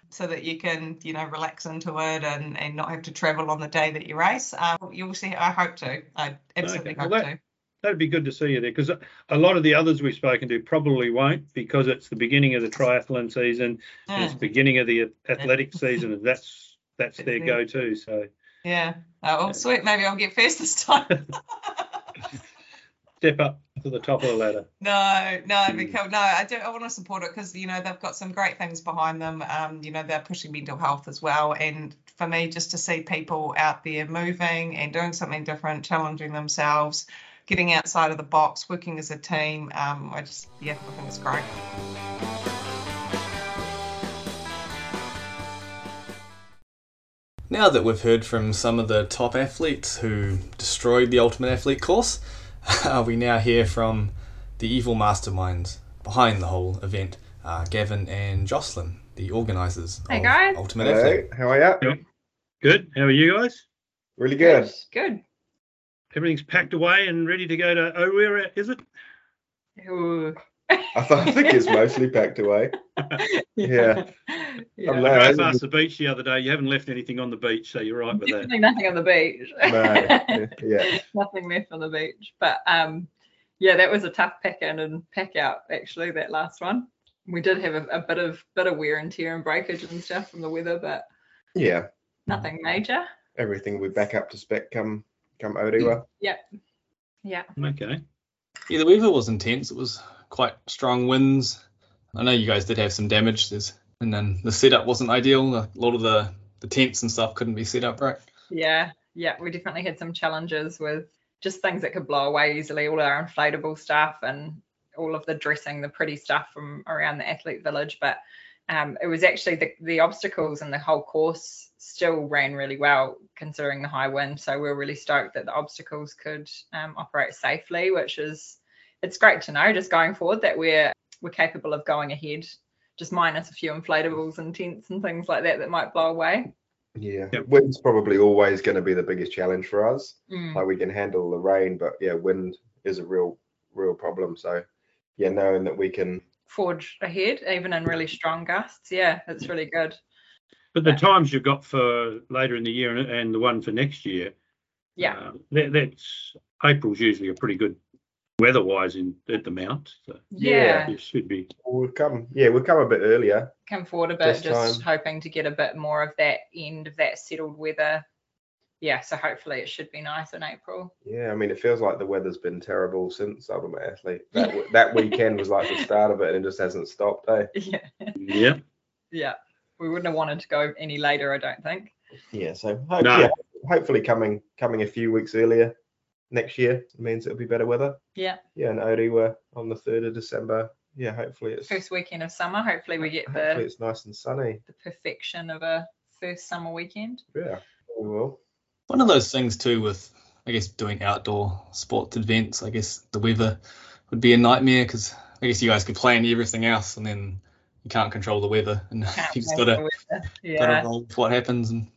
so that you can, you know, relax into it and, and not have to travel on the day that you race. Um, you'll see. I hope to. I absolutely Okay, well, hope that- to. That'd be good to see you there because a lot of the others we've spoken to probably won't because it's the beginning of the triathlon season and it's Mm, the beginning of the athletic season and that's that's their go-to. So yeah. Oh, well, sweet. Maybe I'll get first this time. step up to the top of the ladder. No, no, Mm. because no, I do. I want to support it because you know they've got some great things behind them. Um, you know they're pushing mental health as well, and for me, just to see people out there moving and doing something different, challenging themselves, getting outside of the box, working as a team. Um, I just yeah, I think it's great. Now that we've heard from some of the top athletes who destroyed the Ultimate Athlete course, we now hear from the evil masterminds behind the whole event, uh, Gavin and Jocelyn, the organisers Hey, of guys. Ultimate Hello, Athlete. how are you? Good. How are you guys? Really good. Good. Everything's packed away and ready to go to Orewa, is it? Ooh. I, th- I think it's mostly packed away. Yeah. yeah. I'm I drove past the beach the other day. You haven't left anything on the beach, so you're right with that. Definitely nothing on the beach. No, yeah. nothing left on the beach. But um, yeah, that was a tough pack in and pack out. Actually, that last one, we did have a, a bit of bit of wear and tear and breakage and stuff from the weather, but Yeah. nothing major. Everything will be back up to spec come come Orewa. Yeah. Yeah. Okay. Yeah, the weather was intense. It was quite strong winds. I know you guys did have some damage. There's, and then the setup wasn't ideal. A lot of the, the tents and stuff couldn't be set up right. Yeah, yeah, we definitely had some challenges with just things that could blow away easily, all our inflatable stuff and all of the dressing, the pretty stuff from around the athlete village. But um, it was actually the, the obstacles and the whole course still ran really well considering the high wind. So we are really stoked that the obstacles could um, operate safely, which is it's great to know just going forward that we're we're capable of going ahead, just minus a few inflatables and tents and things like that that might blow away. Yeah. Yep. Wind's probably always going to be the biggest challenge for us. Mm. Like we can handle the rain, but yeah, wind is a real real problem. So yeah, knowing that we can forge ahead, even in really strong gusts. Yeah, it's really good. But the times you've got for later in the year and, and the one for next year, Yeah, uh, that, that's April's usually a pretty good weather-wise in at the Mount. So yeah. it should be. we'll come yeah, we'll come a bit earlier. Come forward a bit, just time. hoping to get a bit more of that end of that settled weather. Yeah, so hopefully it should be nice in April. Yeah, I mean it feels like the weather's been terrible since Ultimate Athlete. That w- that weekend was like the start of it and it just hasn't stopped, eh? Yeah, Yeah. yeah. We wouldn't have wanted to go any later, I don't think. Yeah, so hope, No. yeah, hopefully coming coming a few weeks earlier next year means it'll be better weather. Yeah, Yeah, and Orewa on the third of December. Yeah, hopefully it's first weekend of summer. Hopefully we get hopefully the it's nice and sunny. the perfection of a first summer weekend. Yeah, we will. One of those things too with I guess doing outdoor sports events. I guess the weather would be a nightmare because I guess you guys could plan everything else and then you can't control the weather and Can't you just gotta for weather. gotta roll with what happens and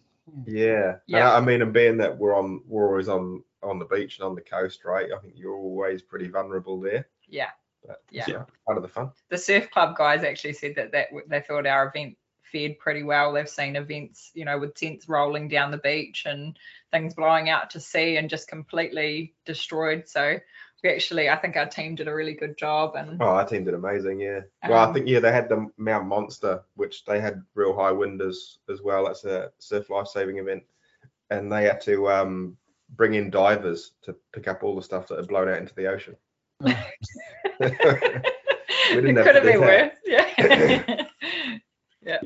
Yeah. Yeah. I, I mean, and being that we're on, we're always on on the beach and on the coast, right? I think you're always pretty vulnerable there. yeah. But Yeah. it's uh, part of the fun. the surf club guys actually said that that they thought our event fared pretty well. They've seen events, you know, with tents rolling down the beach and things blowing out to sea and just completely destroyed. So we actually, I think our team did a really good job. And Oh, our team did amazing. Yeah. Well, I Um, think yeah they had the Mount Monster, which they had real high wind as as well. That's a surf life saving event, and they had to um bring in divers to pick up all the stuff that had blown out into the ocean. it didn't have could to have been worse. Yeah.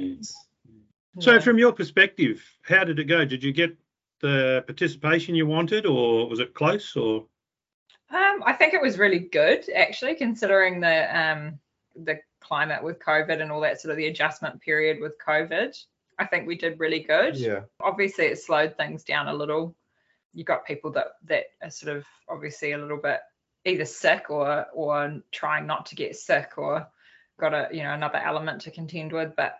So from your perspective, how did it go? Did you get the participation you wanted, or was it close? Or Um, I think it was really good actually, considering the um the climate with COVID and all that sort of the adjustment period with COVID. I think we did really good. yeah. Obviously, it slowed things down a little. You got people that that are sort of obviously a little bit either sick or or trying not to get sick or got a you know another element to contend with. But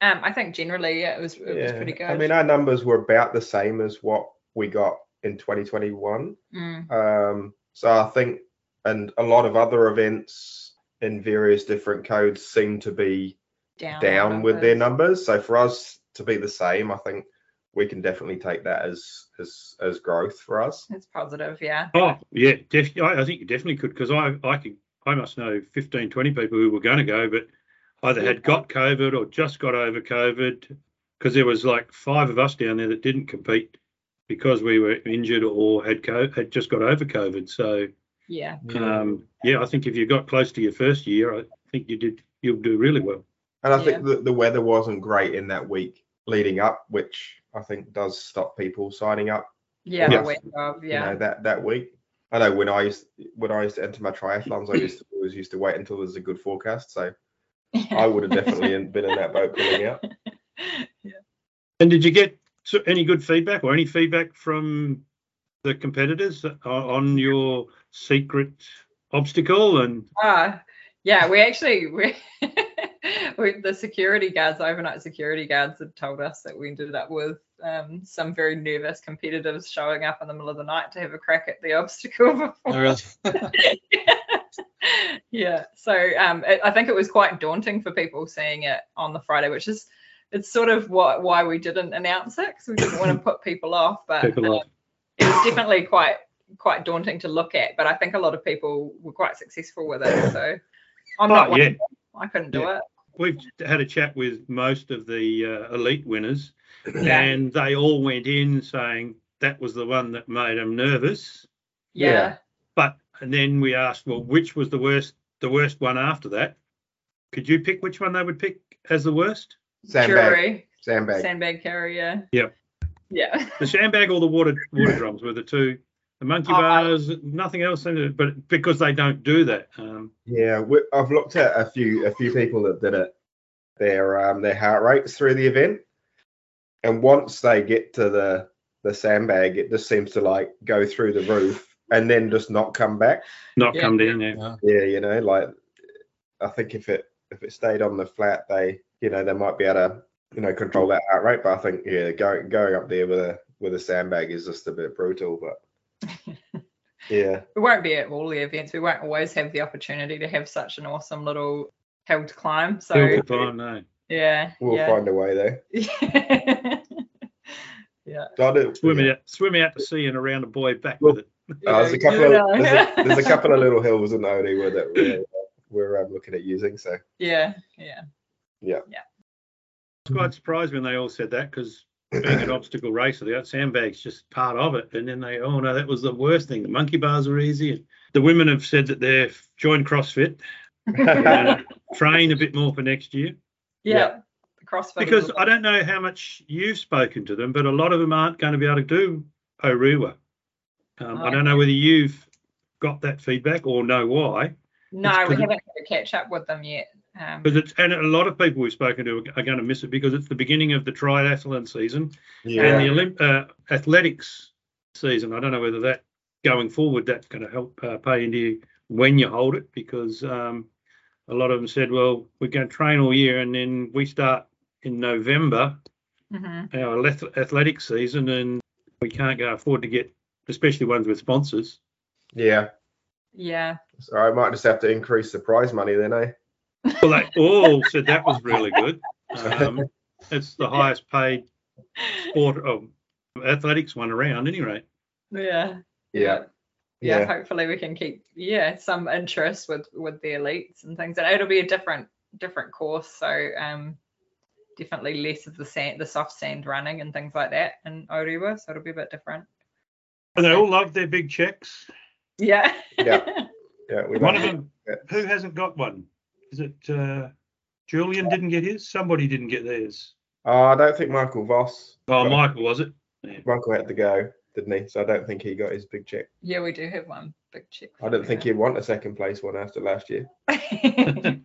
um, I think generally yeah, it was it was pretty good. I mean, our numbers were about the same as what we got in 2021. Mm, Um, so I think, and a lot of other events in various different codes seem to be down, down with their numbers. numbers. So for us to be the same, I think we can definitely take that as as as growth for us. It's positive, yeah. Oh, yeah, def- I, I think you definitely could because I, I could, I must know 15, 20 people who were going to go, but either had got COVID or just got over COVID because there was like five of us down there that didn't compete because we were injured or had co- had just got over COVID. So, Yeah. um, yeah, I think if you got close to your first year, I think you did, you'll do really well. And I think the, the weather wasn't great in that week leading up, which I think does stop people signing up. Yeah, Yeah. the week of, You know that that week. I know when I used when I used to enter my triathlons, I used to always used to wait until there's a good forecast. So I would have definitely been in that boat pulling out. Yeah. And did you get so- any good feedback or any feedback from the competitors on, on your secret obstacle? And Ah, yeah, we actually we, we the security guards, overnight security guards, had told us that we ended up with um, some very nervous competitors showing up in the middle of the night to have a crack at the obstacle before. Oh, really? yeah, so um, it, I think it was quite daunting for people seeing it on the Friday, which is it's sort of what why we didn't announce it because we didn't want to put people off, but People um, off. it was definitely quite quite daunting to look at. But I think a lot of people were quite successful with it, so I'm Oh, not one yeah. I couldn't do Yeah. it. we've had a chat with most of the uh, elite winners, Yeah. and they all went in saying that was the one that made them nervous. Yeah. Yeah. But and then we asked, well, which was the worst? The worst one after that? Could you pick which one they would pick as the worst? Sandbag, Drury, sandbag. sandbag carry, yeah. Yep. Yeah. The sandbag or the water water drums were the two. The monkey Oh, I- bars, nothing else in it, but because they don't do that. Um, Yeah, we, I've looked at a few a few people that did it. Their um their heart rates through the event, and once they get to the the sandbag, it just seems to like go through the roof and then just not come back. not Yeah. come down. Yeah. Yeah, you know, like I think if it if it stayed on the flat, they you know they might be able to you know control that heart rate. But I think yeah, going going up there with a with a sandbag is just a bit brutal. But yeah, We won't be at all the events. We won't always have the opportunity to have such an awesome little hill to climb. So Hill to climb, no. yeah. we'll yeah. find a way though. yeah. So I do- Swim yeah. out, swim out to sea and around a buoy back with it. Uh, there's a couple of there's a, there's a couple of little hills in Orewa that we're, we're um, looking at using. So Yeah. Yeah. Was quite surprised when they all said that because being an obstacle racer, the sandbag's just part of it. And then they, oh no, that was the worst thing. The monkey bars are easy. The women have said that they've joined CrossFit, they're train a bit more for next year. Yeah. Yeah. CrossFit. Because I don't know how much you've spoken to them, but a lot of them aren't going to be able to do Orewa. Um, I don't know whether you've got that feedback or know why. no, it's we 'cause it- haven't had a catch up with them yet. Um, Because it's and a lot of people we've spoken to are going to miss it because it's the beginning of the triathlon season and the Olymp- uh, athletics season. I don't know whether that going forward that's going to help uh, pay into you when you hold it because um, a lot of them said, well, we're going to train all year and then we start in November mhm. our ath- athletic season and we can't go afford to get, especially ones with sponsors. yeah. Yeah. So I might just have to increase the prize money then, eh? Well, they all said that was really good. Um, it's the highest paid sport of athletics one around, any rate. Yeah. Yeah. yeah Yeah. hopefully we can keep yeah some interest with with the elites and things and it'll be a different different course so um definitely less of the sand the soft sand running and things like that in Orewa so it'll be a bit different And they all love their big checks. yeah Yeah. Yeah. We One of them, who hasn't got one? Is it uh, Julian didn't get his? Somebody didn't get theirs. Oh, I don't think Michael Voss. Oh, Michael, was it? Michael had to go, didn't he? So I don't think he got his big check. yeah we do have one big check I don't think he'd want a second place one after last year. he'd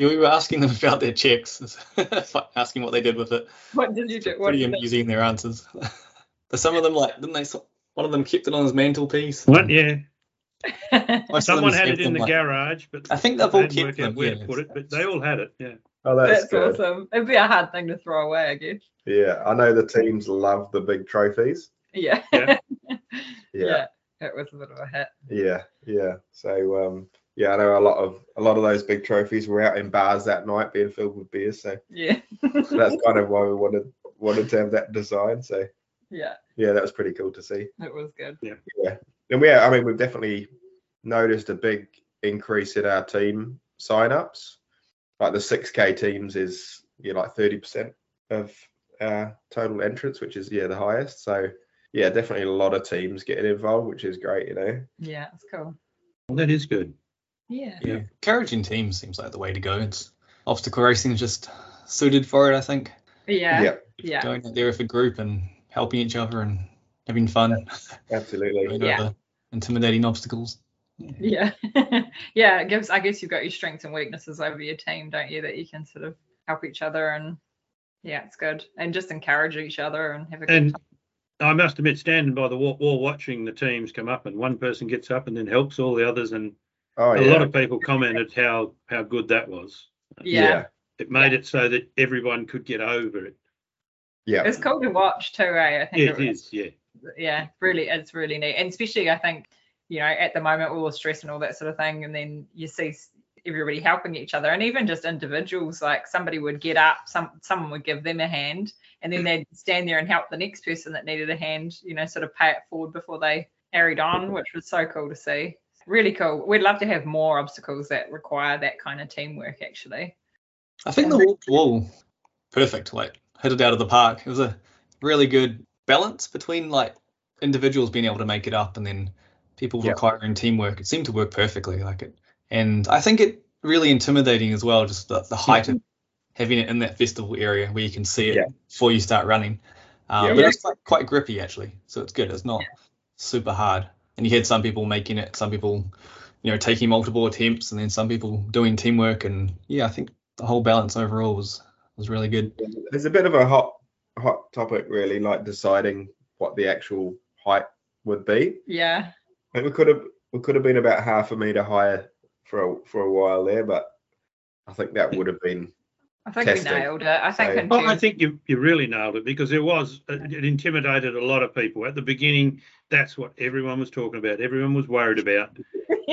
we were asking them about their checks, asking what they did with it. what did you do what Pretty did you amusing their answers. some of them, like, didn't they? One of them kept it on his mantelpiece. What? Yeah. Most of them Someone had it in the like- garage, but I think they've all kept them. where yeah. to put it. But they all had it. Yeah. Oh, that's, that's good. awesome it'd be a hard thing to throw away I guess Yeah, I know the teams love the big trophies. yeah Yeah. Yeah, it was a bit of a hit yeah, yeah. So um, yeah, I know a lot of a lot of those big trophies were out in bars that night being filled with beers. So yeah that's kind of why we wanted wanted to have that design. So Yeah, yeah, that was pretty cool to see. it was good. Yeah, Yeah, and we, I mean, we've definitely noticed a big increase in our team sign-ups. Like the 6K teams is yeah, like 30% of our total entrance, which is yeah the highest. So yeah, definitely a lot of teams getting involved, which is great. You know. Yeah, that's cool. Well, that is good. Yeah. Yeah, encouraging teams seems like the way to go. It's obstacle racing is just suited for it, I think. Yeah. Yeah, Yeah. Going out there with a group and helping each other and having fun. absolutely. Yeah. over intimidating obstacles. Yeah. yeah. It gives I guess you've got your strengths and weaknesses over your team, don't you? That you can sort of help each other and yeah, it's good. And just encourage each other and have a good And time. I must admit, standing by the wall, wall watching the teams come up, and one person gets up and then helps all the others, and Oh a yeah. lot of people commented how how good that was. Yeah. It made it so that everyone could get over it. Yeah. It's cool to watch too, eh? I think It it was- yeah. Yeah, really, it's really neat, and especially I think, you know, at the moment all the stress and all that sort of thing, and then you see everybody helping each other, and even just individuals, like somebody would get up, some someone would give them a hand, and then mm. they'd stand there and help the next person that needed a hand, you know, sort of pay it forward before they carried on, mm. which was so cool to see. Really cool. We'd love to have more obstacles that require that kind of teamwork, actually. I think the wall, wall perfect, like hit it out of the park. It was a really good balance between like individuals being able to make it up and then people Yeah. requiring teamwork. It seemed to work perfectly, like it. And I think it really intimidating as well, just the, the height of having it in that festival area where you can see it Yeah. before you start running. Um, Yeah. but it's quite, quite grippy actually, so it's good. It's not super hard. And you had some people making it, some people, you know, taking multiple attempts, and then some people doing teamwork. And yeah, I think the whole balance overall was was really good. There's a bit of a hot hot topic really, like deciding what the actual height would be. Yeah. I think we could have we could have been about half a meter higher for a, for a while there, but I think that would have been I think Testing. we nailed it. I think So- in Well, I think you, you really nailed it because it was it intimidated a lot of people at the beginning. That's what everyone was talking about. Everyone was worried about.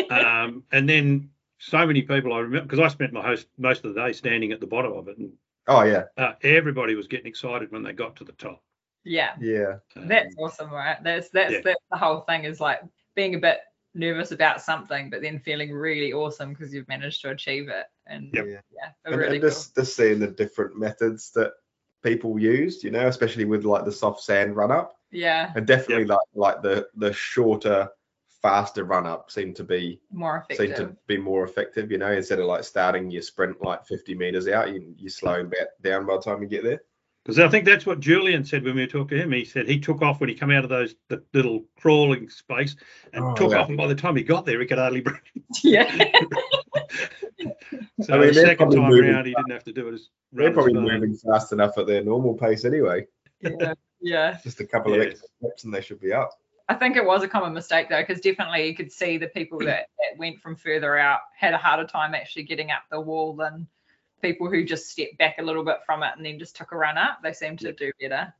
Um, and then so many people I remember because I spent my host most of the day standing at the bottom of it, and oh yeah uh, everybody was getting excited when they got to the top. yeah. yeah Um, That's awesome, right? That's that's Yeah. that's the whole thing is like being a bit nervous about something, but then feeling really awesome because you've managed to achieve it. And Yep. yeah. yeah, And, really and cool. just just seeing the different methods that people used, you know, especially with like the soft sand run up, Yeah, and definitely like like the the shorter, faster run up seemed to be more seemed effective. to be more effective. You know, instead of like starting your sprint like 50 meters out, you you slowing back down by the time you get there. Because I think that's what Julian said when we talked to him. He said he took off when he came out of those the little crawling space and Oh, took yeah. off, and by the time he got there, he could hardly breathe. yeah, So I mean, the they're second probably time moving round, he didn't have to do it as They're run as probably fast. moving fast enough at their normal pace anyway. yeah, yeah. Just a couple of extra steps and they should be up. I think it was a common mistake though, because definitely you could see the people mm. that, that went from further out had a harder time actually getting up the wall than people who just stepped back a little bit from it and then just took a run up. They seemed to do better.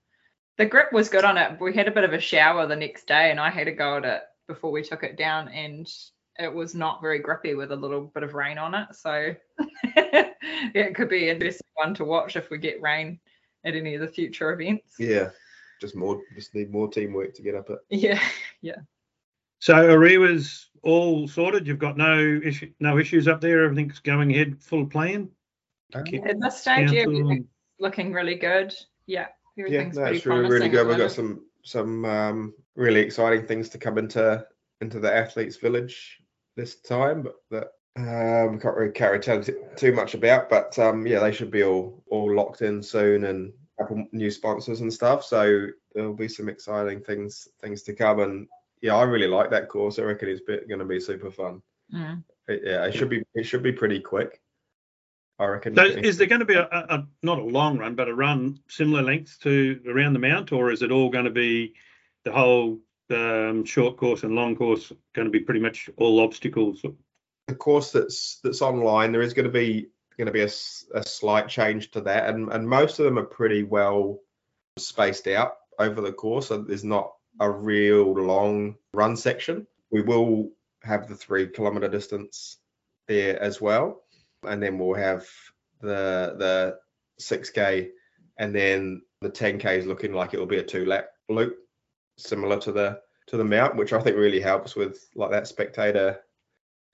The grip was good on it. We had a bit of a shower the next day and I had a go at it before we took it down and it was not very grippy with a little bit of rain on it. So it could be an interesting one to watch if we get rain at any of the future events. Yeah. Just more just need more teamwork to get up it. Yeah, yeah. So Orewa's all sorted. You've got no issue, no issues up there. Everything's going ahead, full plan. Keep At this stage, yeah, everything's looking really good. Yeah, Yeah, everything's no, pretty it's really, really good. We've got some some um, really exciting things to come into into the athletes village this time, but that um, we can't really carry too, too much about. But um, yeah, they should be all all locked in soon and a couple new sponsors and stuff. So there'll be some exciting things things to come. And yeah, I really like that course. I reckon it's going to be super fun. Mm. It, yeah, it should be it should be pretty quick. I reckon. So is there going to be a, a, a not a long run, but a run similar length to around the mount, or is it all going to be the whole um, short course and long course going to be pretty much all obstacles? the course that's that's online there is going to be going to be a slight change to that and and most of them are pretty well spaced out over the course so there's not a real long run section. We will have the three kilometer distance there as well and then we'll have the the 6k and then the 10k is looking like it will be a two lap loop, similar to the to the mount, which I think really helps with like that spectator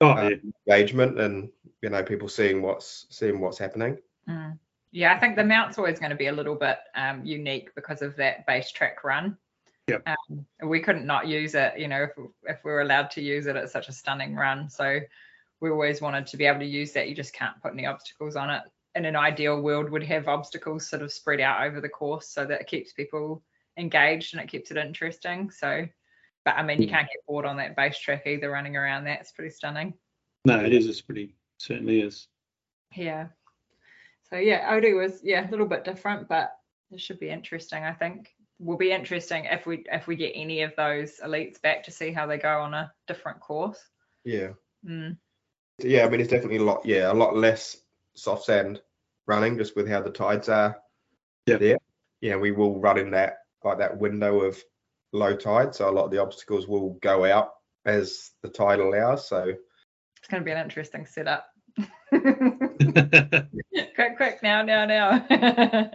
Oh, uh, yeah. engagement and you know people seeing what's seeing what's happening. Mm. Yeah, I think the mount's always going to be a little bit um, unique because of that base track run. Yep. Um, we couldn't not use it, you know, if, if we were allowed to use it. It's such a stunning run. So we always wanted to be able to use that. You just can't put any obstacles on it. In an ideal world, would have obstacles sort of spread out over the course so that it keeps people engaged and it keeps it interesting. So, but I mean, you can't get bored on that base track either. Running around that, it's pretty stunning. No, it is. It's pretty certainly is. Yeah. So yeah, Orewa was yeah a little bit different, but it should be interesting. I think will be interesting if we if we get any of those elites back to see how they go on a different course. Yeah. Mm. Yeah, I mean it's definitely a lot yeah, a lot less soft sand running just with how the tides are Yeah. there. Yeah, we will run in that like that window of low tide. So a lot of the obstacles will go out as the tide allows. So It's going to be an interesting setup. quick, quick, now, now, now.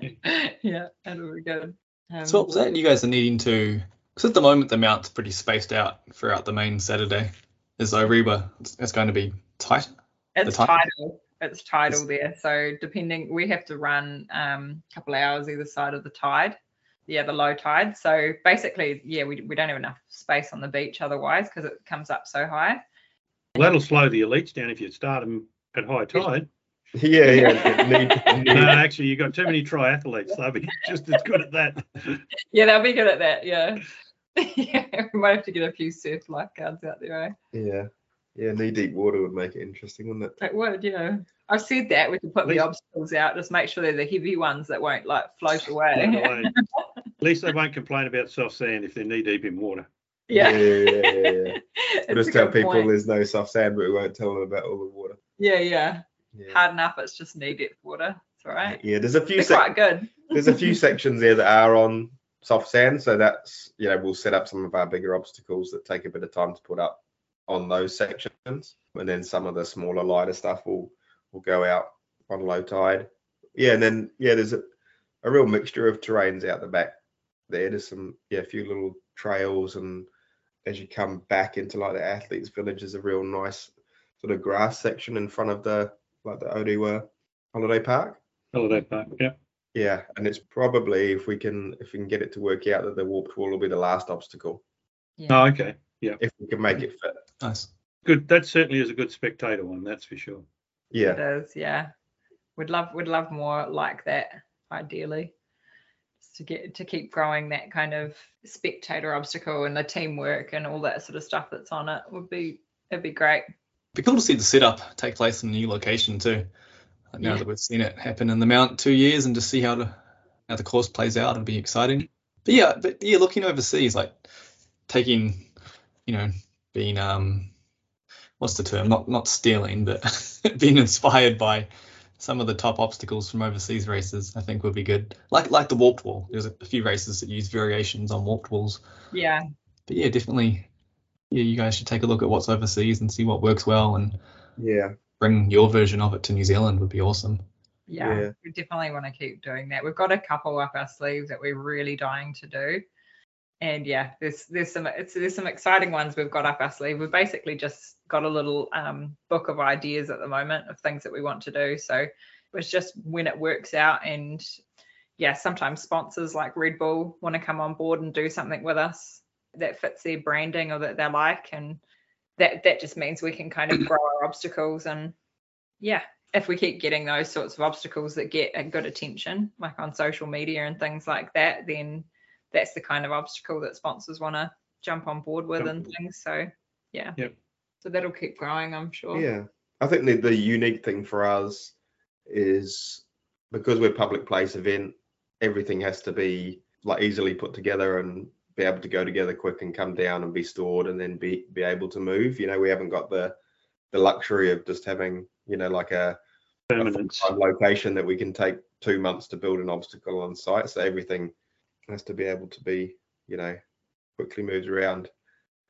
yeah, that'll be good. Um, So what was that you guys are needing to? Because at the moment the mount's pretty spaced out throughout the main Saturday. Is Orewa it's, it's going to be tight? It's time? tidal. It's tidal there. So depending, we have to run um, a couple of hours either side of the tide. Yeah, the low tide. So basically, yeah, we, we don't have enough space on the beach otherwise because it comes up so high. Well, that'll slow the elites down if you start them at high tide. yeah, yeah. need, No, actually, you've got too many triathletes. They'll be just as good at that. Yeah, they'll be good at that. Yeah. yeah, we might have to get a few surf lifeguards out there. Eh? yeah. Yeah, knee deep water would make it interesting, wouldn't it? It would, yeah. I've said that we could put the obstacles out, just make sure they're the heavy ones that won't like float Float away. Away. At least they won't complain about soft sand if they're knee deep in water. yeah. yeah, yeah, yeah, yeah. We'll just tell people point. there's no soft sand, but we won't tell them about all the water. Yeah, yeah. Yeah. Hard enough, it's just knee deep water. It's all right. Yeah, there's a few They're sec- quite good. there's a few sections there that are on soft sand, so that's you know we'll set up some of our bigger obstacles that take a bit of time to put up on those sections, and then some of the smaller, lighter stuff will will go out on low tide. Yeah, and then yeah, there's a, a real mixture of terrains out the back there. There's some yeah, a few little trails, and as you come back into like the athletes' village, is a real nice sort of grass section in front of the like the Orewa holiday park. Holiday park. Yeah. Yeah, and it's probably if we can if we can get it to work out that the warped wall will be the last obstacle Yeah. Oh, okay. Yeah. If we can make it fit. Nice. Good. That certainly is a good spectator one. That's for sure. Yeah, It is, yeah. Would love we'd love more like that, ideally. Just to get to keep growing that kind of spectator obstacle and the teamwork and all that sort of stuff that's on it would be it'd be great. It'd Be cool to see the setup take place in a new location too. Now Yeah. that we've seen it happen in the mount two years and to see how the how the course plays out, it'll be exciting. But yeah, but yeah, looking overseas, like taking, you know, being um, what's the term? Not not stealing, but being inspired by some of the top obstacles from overseas races, I think would be good. Like like the warped wall. There's a, a few races that use variations on warped walls. Yeah. But yeah, definitely. Yeah, you guys should take a look at what's overseas and see what works well and yeah, bring your version of it to New Zealand would be awesome. Yeah, Yeah. we definitely want to keep doing that. We've got a couple up our sleeves that we're really dying to do. And yeah, there's there's some it's there's some exciting ones we've got up our sleeve. We've basically just got a little um, book of ideas at the moment of things that we want to do. So it's just when it works out and yeah, sometimes sponsors like Red Bull want to come on board and do something with us that fits their branding or that they like and that that just means we can kind of grow our obstacles and yeah if we keep getting those sorts of obstacles that get a good attention, like on social media and things like that, then that's the kind of obstacle that sponsors want to jump on board with Jump and things. So, yeah. Yep. So that'll keep growing, I'm sure. yeah. I think the, the unique thing for us is because we're public place event, everything has to be like easily put together and be able to go together quick and come down and be stored and then be be able to move. You know, we haven't got the the luxury of just having you know like a a Permanence. location that we can take two months to build an obstacle on site. So everything has to be able to be, you know, quickly moved around.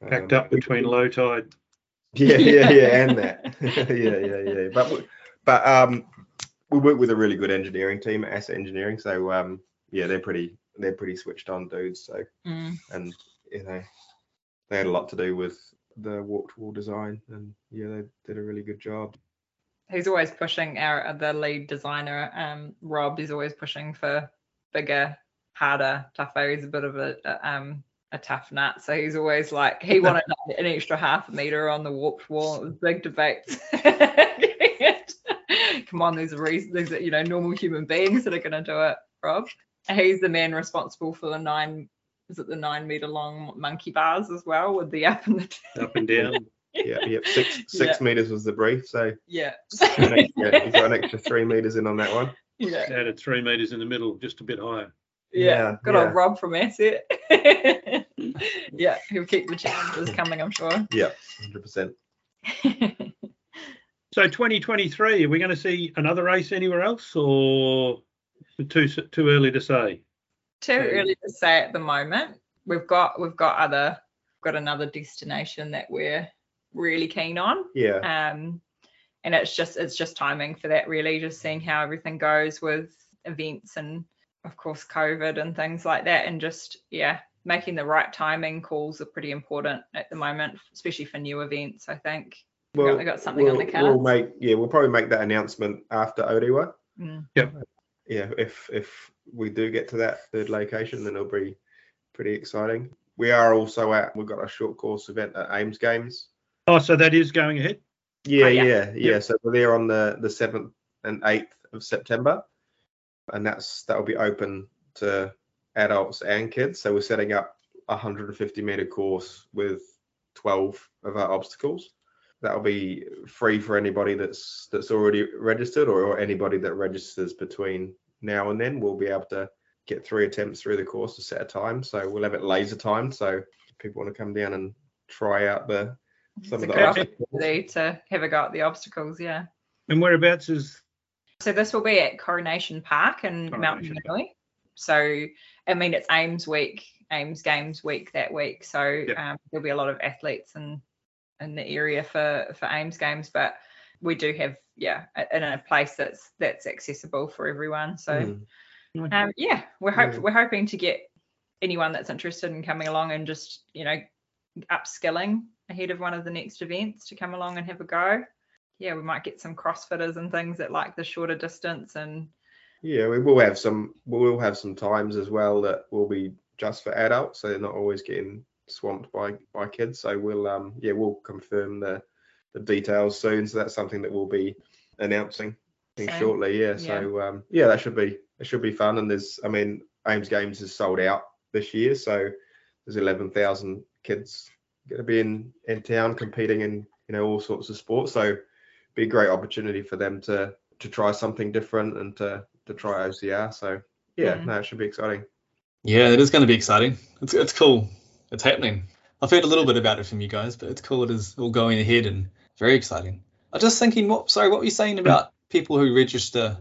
Packed Um, up between low tide. Yeah, yeah, yeah, and that. yeah, yeah, yeah. But we- but um, we work with a really good engineering team at Asset Engineering, so um, yeah, they're pretty they're pretty switched on dudes. So Mm. and you know they had a lot to do with the warped wall design, and yeah, they did a really good job. He's always pushing our the lead designer, um, Rob. He's always pushing for bigger, harder, tougher. He's a bit of a, a um a tough nut, so he's always like he wanted an extra half a meter on the warped wall. It was big debates. Come on, there's a reason. There's you know normal human beings that are going to do it. Rob. He's the man responsible for the nine. Is it the nine meter long monkey bars as well with the up and the Up and down. Yeah, yeah, six six meters was the brief, so yeah. an extra, you got an extra three meters in on that one. yeah. Added three metres in the middle, just a bit higher. Yeah, Yeah, good yeah. old Rob from Asset. yeah, he'll keep the challenges coming, I'm sure. Yeah, hundred percent. So 2023, are we going to see another race anywhere else, or too too early to say? Too early to say at the moment. We've got we've got other got another destination that we're really keen on. Yeah, Um, and it's just it's just timing for that really, just seeing how everything goes with events and of course COVID and things like that, and just yeah, making the right timing calls are pretty important at the moment, especially for new events. I think. We got- we got something on we'll, the We'll make yeah, we'll probably make that announcement after Orewa. Mm. Yeah, if if we do get to that third location, then it'll be pretty exciting. We are also at we've got a short course event at AIMS Games. Oh, so that is going ahead. Yeah, Oh, yeah. yeah, yeah, So we're there on the the seventh and eighth of September, and that's that will be open to adults and kids. So we're setting up a 150 meter course with 12 of our obstacles. That'll be free for anybody that's that's already registered or, or anybody that registers between now and then. We'll be able to get three attempts through the course to set a time. So we'll have it laser timed. So if people want to come down and try out the some It's of a the good obstacles. to have a go at the obstacles, yeah. And whereabouts is? So this will be at Coronation Park in Mount Coronation Manly. So I mean it's AIMS week, AIMS Games week that week. So Yep. um, there'll be a lot of athletes in in the area for for AIMS Games, but we do have yeah in a place that's that's accessible for everyone. So Mm. um, yeah, we're hope Yeah. we're hoping to get anyone that's interested in coming along and just you know upskilling ahead of one of the next events to come along and have a go. Yeah, we might get some CrossFitters and things that like the shorter distance and Yeah, we will have some. We will have some times as well that will be just for adults, so they're not always getting swamped by by kids. So we'll um yeah we'll confirm the the details soon. So that's something that we'll be announcing shortly. Yeah. So um yeah that should be it should be fun. And there's I mean AIMS Games is sold out this year, so there's 11,000 kids going to be in in town competing in you know all sorts of sports. So be a great opportunity for them to to try something different and to to try OCR. So yeah, Mhm. no, it should be exciting. Yeah, it is going to be exciting. It's it's cool. It's happening. I've heard a little bit about it from you guys, but it's cool. It is all going ahead and very exciting. I'm just thinking, what? Sorry, what were you saying about people who register?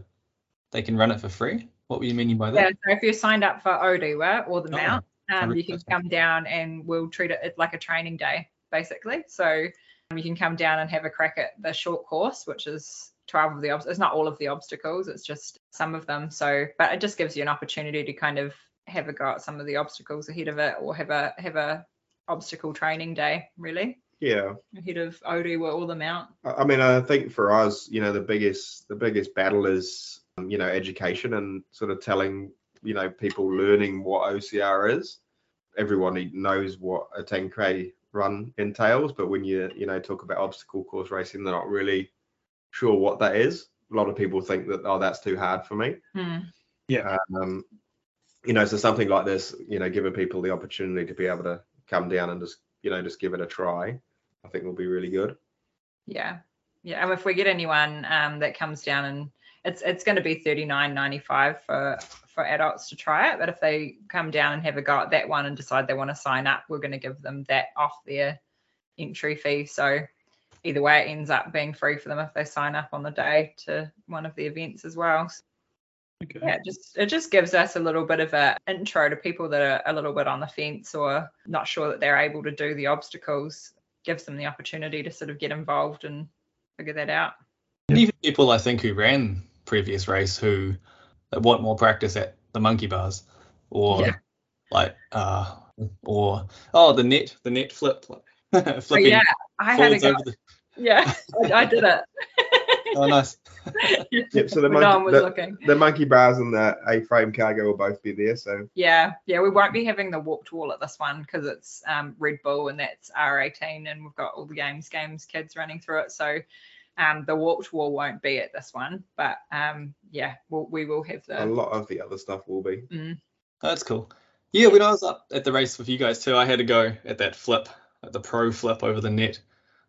They can run it for free. What were you meaning by that? yeah. So if you're signed up for Orewa or the Oh, Mount, um, you can come down and we'll treat it like a training day basically. So you can come down and have a crack at the short course, which is 12 of the obstacles. It's not all of the obstacles, it's just some of them. So, but it just gives you an opportunity to kind of have a go at some of the obstacles ahead of it, or have a have a obstacle training day really Yeah, ahead of Orewa or the Mount. I I mean, I think for us, you know, the biggest the biggest battle is um, you know education and sort of telling you know people learning what OCR is. Everyone knows what a 10k run entails, but when you you know talk about obstacle course racing, they're not really sure what that is. A lot of people think that oh that's too hard for me. Yeah. Um, you know, so something like this, you know, giving people the opportunity to be able to come down and just you know just give it a try, I think will be really good. Yeah, yeah. And if we get anyone um, that comes down and it's it's going to be thirty nine ninety five for for adults to try it, but if they come down and have a go at that one and decide they want to sign up, we're going to give them that off their entry fee. So either way, it ends up being free for them if they sign up on the day to one of the events as well. Okay. Yeah, it just it just gives us a little bit of a intro to people that are a little bit on the fence or not sure that they're able to do the obstacles. Gives them the opportunity to sort of get involved and figure that out. And even people I think who ran previous race who want more practice at the monkey bars or Yeah. like uh or oh the net the net flip like, flipping yeah, I had a go. the Yeah, I, I did it. oh nice Yep. So the When no one monkey, was the, looking. the monkey bars and the A-frame cargo will both be there. So Yeah, yeah, we won't be having the warped wall at this one because it's um, Red Bull and that's R18, and we've got all the games, games, kids running through it. So um, the warped wall won't be at this one, but um, yeah, we'll, we will have the. a lot of the other stuff will be. Mm, Oh, That's cool. Yeah, when I was up at the race with you guys too, I had to go at that flip, at the pro flip over the net,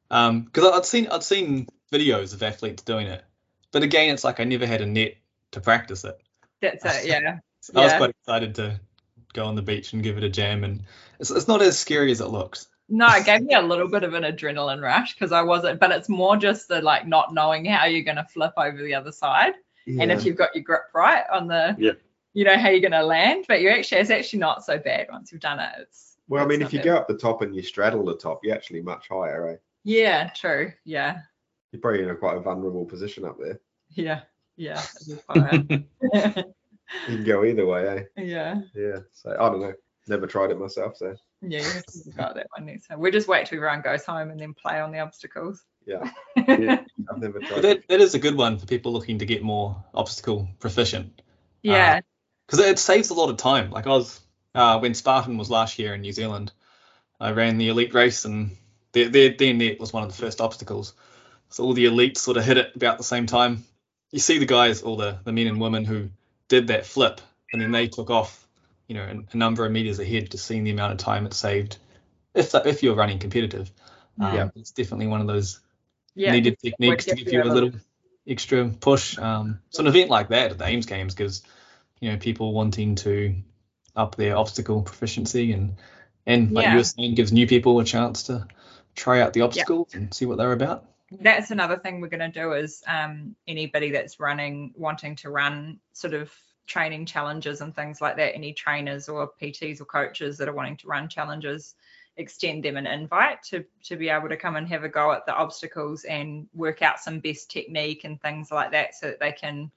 Um, because I'd seen I'd seen videos of athletes doing it, but again, it's like I never had a net to practice it. that's it. Yeah. I was quite excited to go on the beach and give it a jam, and it's, it's not as scary as it looks. No, it gave me a little bit of an adrenaline rush because I wasn't, but it's more just the like not knowing how you're going to flip over the other side. And if you've got your grip right on the, Yeah. you know how you're going to land, but you're actually, it's actually not so bad once you've done it. It's, well, I mean, if you bad. go up the top and you straddle the top, you're actually much higher, right? Yeah, true. Yeah. You're probably in a quite a vulnerable position up there. Yeah. Yeah. it is fire. You can go either way, eh? yeah. Yeah. So I don't know. Never tried it myself, so Yeah. You have to about that one next time. We just wait till everyone goes home and then play on the obstacles. yeah. yeah. I've never tried that, that is a good one for people looking to get more obstacle proficient Yeah. because it saves a lot of time. Like I was uh, when Spartan was last year in New Zealand, I ran the elite race and their their, their net was one of the first obstacles. So all the elites sort of hit it about the same time. You see the guys, all the, the men and women who did that flip and then they took off, you know, a, a number of meters ahead, just seeing the amount of time it saved. If if you're running competitive, um, Yeah. it's definitely one of those Yeah. needed techniques to give give you you a a little extra push. Um, so an event like that at the AIMS Games gives you know people wanting to up their obstacle proficiency and and like Yeah. you were saying gives new people a chance to try out the obstacles and see what they're about. that's another thing we're going to do is um, anybody that's running wanting to run sort of training challenges and things like that any trainers or pts or coaches that are wanting to run challenges extend them an invite to to be able to come and have a go at the obstacles and work out some best technique and things like that so that they can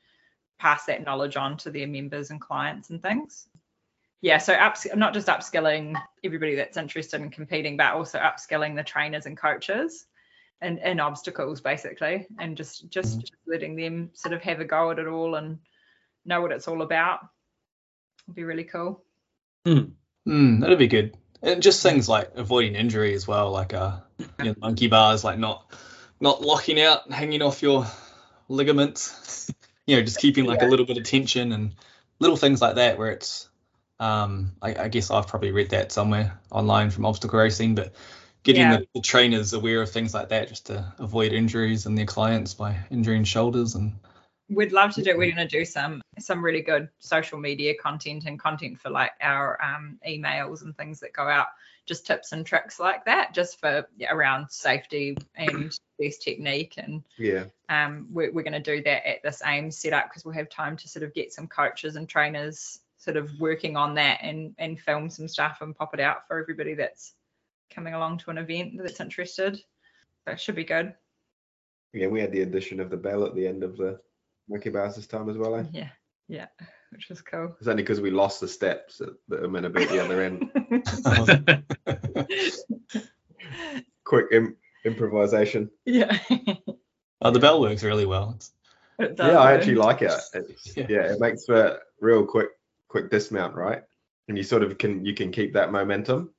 pass that knowledge on to their members and clients and things. Yeah so ups- not just upskilling everybody that's interested in competing but also upskilling the trainers and coaches and, and obstacles basically and just just, just letting them sort of have a go at it all and know what it's all about It'd be really cool Mm, that'd be good. And just things like avoiding injury as well, like uh, you know, monkey bars, like not not locking out, hanging off your ligaments. you know, just keeping like a little bit of tension and little things like that. Where it's, um, I, I guess I've probably read that somewhere online from obstacle racing, but getting Yeah. the, the trainers aware of things like that just to avoid injuries and their clients by injuring shoulders and we'd love to do we're going to do some some really good social media content and content for like our um, emails and things that go out just tips and tricks like that just for yeah, around safety and best technique and Yeah. um, we're, we're going to do that at this AIM setup because we'll have time to sort of get some coaches and trainers sort of working on that and and film some stuff and pop it out for everybody that's coming along to an event that's interested. that should be good. Yeah, we had the addition of the bell at the end of the monkey bars this time as well. Eh? Yeah, yeah, which is cool. It's only because we lost the steps that, that are meant to be at the other end. Quick Im- improvisation. yeah. oh, the bell works really well. It's, It does, yeah, I eh? actually like it. It's, Yeah. yeah. it makes for real quick quick dismount, right? And you sort of can you can keep that momentum.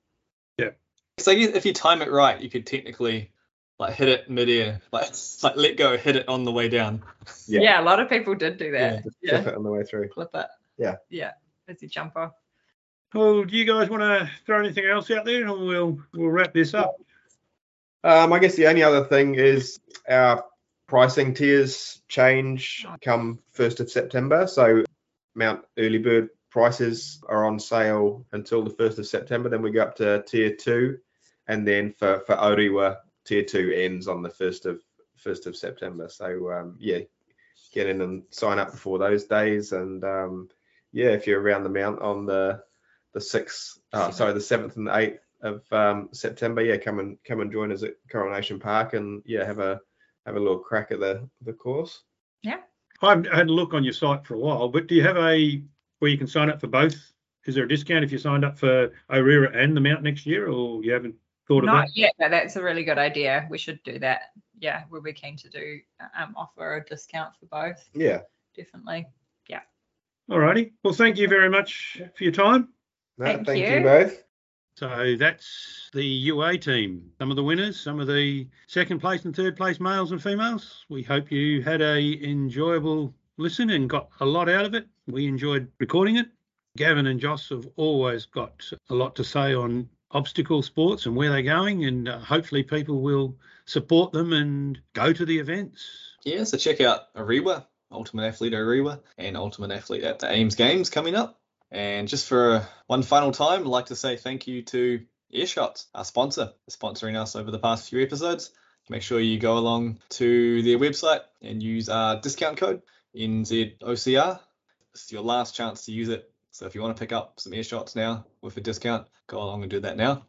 Yeah. So you- if you time it right, you could technically like hit it midair, like like let go, hit it on the way down. Yeah. Yeah. a lot of people did do Yeah, that. Just Yeah, clip it on the way through. clip it. Yeah. Yeah, as you jump off. Well, do you guys want to throw anything else out there, and we'll we'll wrap this up? Um, I guess the only other thing is our pricing tiers change come 1st of September. So Mount Early Bird prices are on sale until the 1st of September. Then we go up to tier two. And then for, for Orewa, tier two ends on the 1st of 1st of September. So um, yeah, get in and sign up before those days. And um, yeah, if you're around the mount on the the 6th, uh, sorry, the 7th and 8th of um, September, yeah, come and come and join us at Coronation Park and yeah, have a have a little crack at the the course. Yeah. I haven't had a look on your site for a while, but do you have a where you can sign up for both? Is there a discount if you signed up for Orewa and the Mount next year, or you haven't thought of Not that? yet, but that's a really good idea. We should do that. Yeah, we'll be keen to do um, offer a discount for both. Yeah. Definitely. Yeah. All righty. Well, thank you very much for your time. No, Thank thank, you. you. both. So that's the UA team. Some of the winners, some of the second place and third place males and females. We hope you had a enjoyable listen and got a lot out of it. We enjoyed recording it. Gavin and Joss have always got a lot to say on obstacle sports and where they're going, and uh, hopefully people will support them and go to the events. Yeah, so check out Orewa, Ultimate Athlete Orewa, and Ultimate Athlete at the AIMS Games coming up. And just for one final time, I'd like to say thank you to Earshots, our sponsor, sponsoring us over the past few episodes. Make sure you go along to their website and use our discount code NZOCR. It's your last chance to use it. So if you want to pick up some earshots now with a discount, go along and do that now.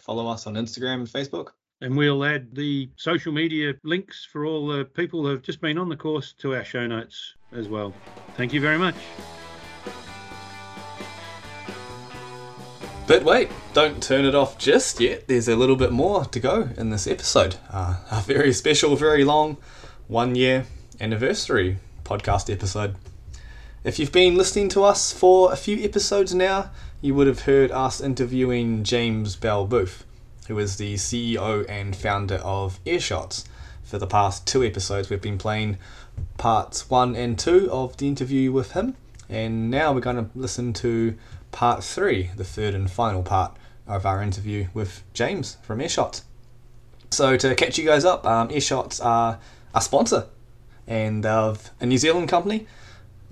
Follow us on Instagram and Facebook. And we'll add the social media links for all the people who have just been on the course to our show notes as well. Thank you very much. But wait, don't turn it off just yet. There's a little bit more to go in this episode. Uh, a very special, very long one year anniversary podcast episode. If you've been listening to us for a few episodes now, you would have heard us interviewing James Bell Booth, who is the CEO and founder of Earshots. For the past two episodes, we've been playing parts one and two of the interview with him, and now we're going to listen to part three, the third and final part of our interview with James from Earshots. So to catch you guys up, um, Earshots are a sponsor, and they're a New Zealand company,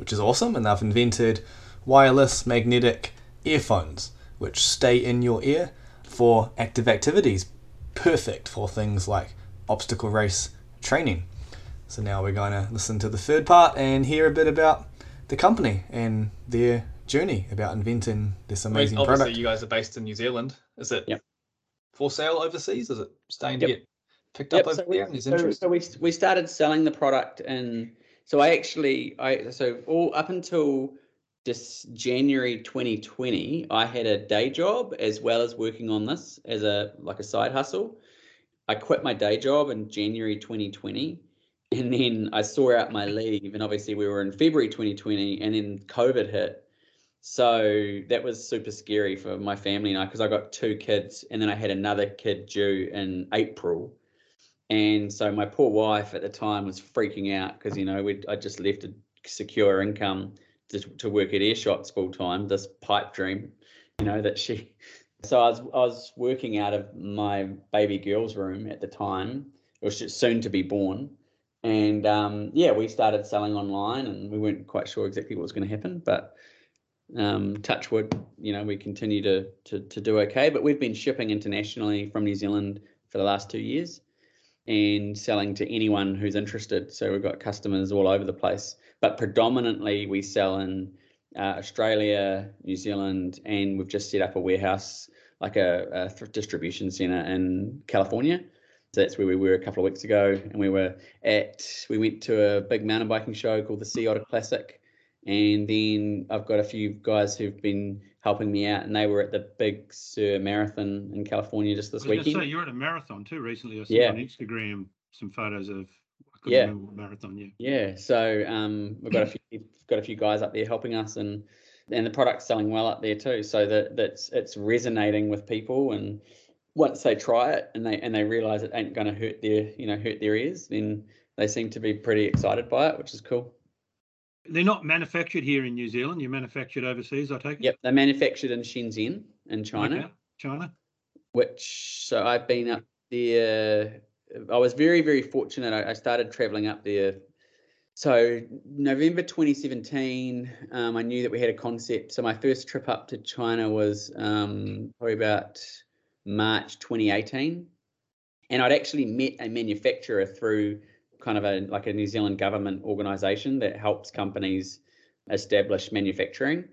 which is awesome, and they've invented wireless magnetic earphones, which stay in your ear for active activities, perfect for things like obstacle race training. So now we're going to listen to the third part and hear a bit about the company and their journey about inventing this amazing obviously product. you guys are based in New Zealand. Is it Yep. for sale overseas? Is it starting to get picked Yep, up over so, we, there? and so, so we we started selling the product and so I actually I so all up until this January 2020 I had a day job as well as working on this as a like a side hustle. I quit my day job in January 2020 and then I saw out my leave and obviously we were in February 2020 and then COVID hit. So that was super scary for my family and I because I got two kids and then I had another kid due in April. And so my poor wife at the time was freaking out because you know I just left a secure income to, to work at Earshots full time. This pipe dream, you know that she. So I was I was working out of my baby girl's room at the time, or soon to be born, and um, yeah, we started selling online, and we weren't quite sure exactly what was going to happen, but um, touch wood, you know, we continue to, to to do okay. But we've been shipping internationally from New Zealand for the last two years and selling to anyone who's interested. So we've got customers all over the place, but predominantly we sell in uh, Australia, New Zealand, and we've just set up a warehouse, like a, a distribution center in California. So that's where we were a couple of weeks ago, and we were at. We went to a big mountain biking show called the Sea Otter Classic, and then I've got a few guys who've been helping me out, and they were at the Big Sur Marathon in California just this I was weekend. say you're at a marathon too recently. I saw Yeah. on Instagram some photos of I Yeah. marathon. Yeah. Yeah, so um, we've got a few got a few guys up there helping us, and and the product's selling well up there too. So that that's it's resonating with people, and once they try it and they and they realize it ain't going to hurt their you know hurt their ears, then they seem to be pretty excited by it, which is cool. They're not manufactured here in New Zealand. You're manufactured overseas, I take it. Yep, they're manufactured in Shenzhen in China. Okay. China. which so I've been up there. I was very, very fortunate. I, I started traveling up there. So November 2017, um, I knew that we had a concept. So my first trip up to China was um, probably about March 2018, and I'd actually met a manufacturer through kind of a like a New Zealand government organisation that helps companies establish manufacturing.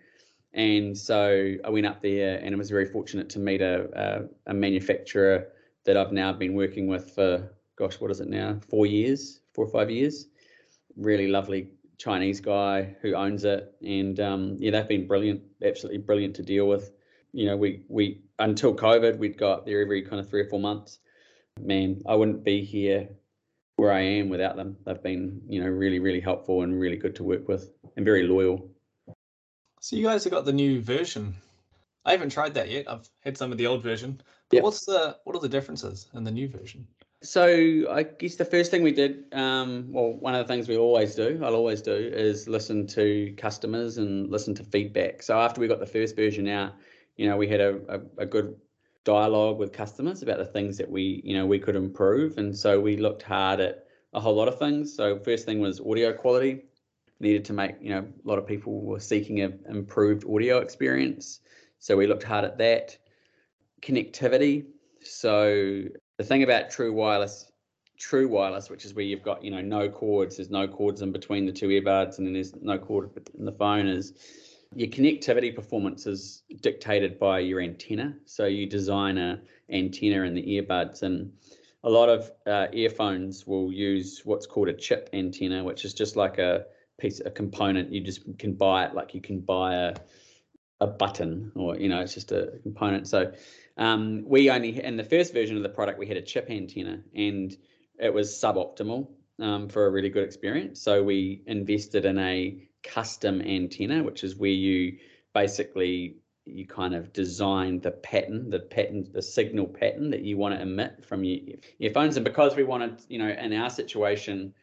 And so I went up there and I was very fortunate to meet a, a, a manufacturer that I've now been working with for, gosh, what is it now? Four years, four or five years. Really lovely Chinese guy who owns it, and um, yeah, they've been brilliant, absolutely brilliant to deal with. You know, we we until COVID, we'd go up there every kind of three or four months. Man, I wouldn't be here where I am without them. They've been, you know, really, really helpful and really good to work with, and very loyal. So you guys have got the new version. I haven't tried that yet. I've had some of the old version. But Yep. what's the what are the differences in the new version? So I guess the first thing we did, um, well, one of the things we always do, I'll always do, is listen to customers and listen to feedback. So after we got the first version out, you know, we had a, a, a good dialogue with customers about the things that we, you know, we could improve. And so we looked hard at a whole lot of things. So first thing was audio quality. Needed to make, you know, a lot of people were seeking an improved audio experience. So we looked hard at that. Connectivity. So the thing about true wireless true wireless which is where you've got you know no cords there's no cords in between the two earbuds and then there's no cord in the phone is your connectivity performance is dictated by your antenna. So you design a antenna in the earbuds and a lot of uh, earphones will use what's called a chip antenna which is just like a piece a component. You just can buy it like you can buy a a button or you know it's just a component. So um, we only in the first version of the product we had a chip antenna and it was suboptimal um, for a really good experience. So we invested in a custom antenna which is where you basically you kind of design the pattern the pattern the signal pattern that you want to emit from your earphones. And because we wanted you know in our situation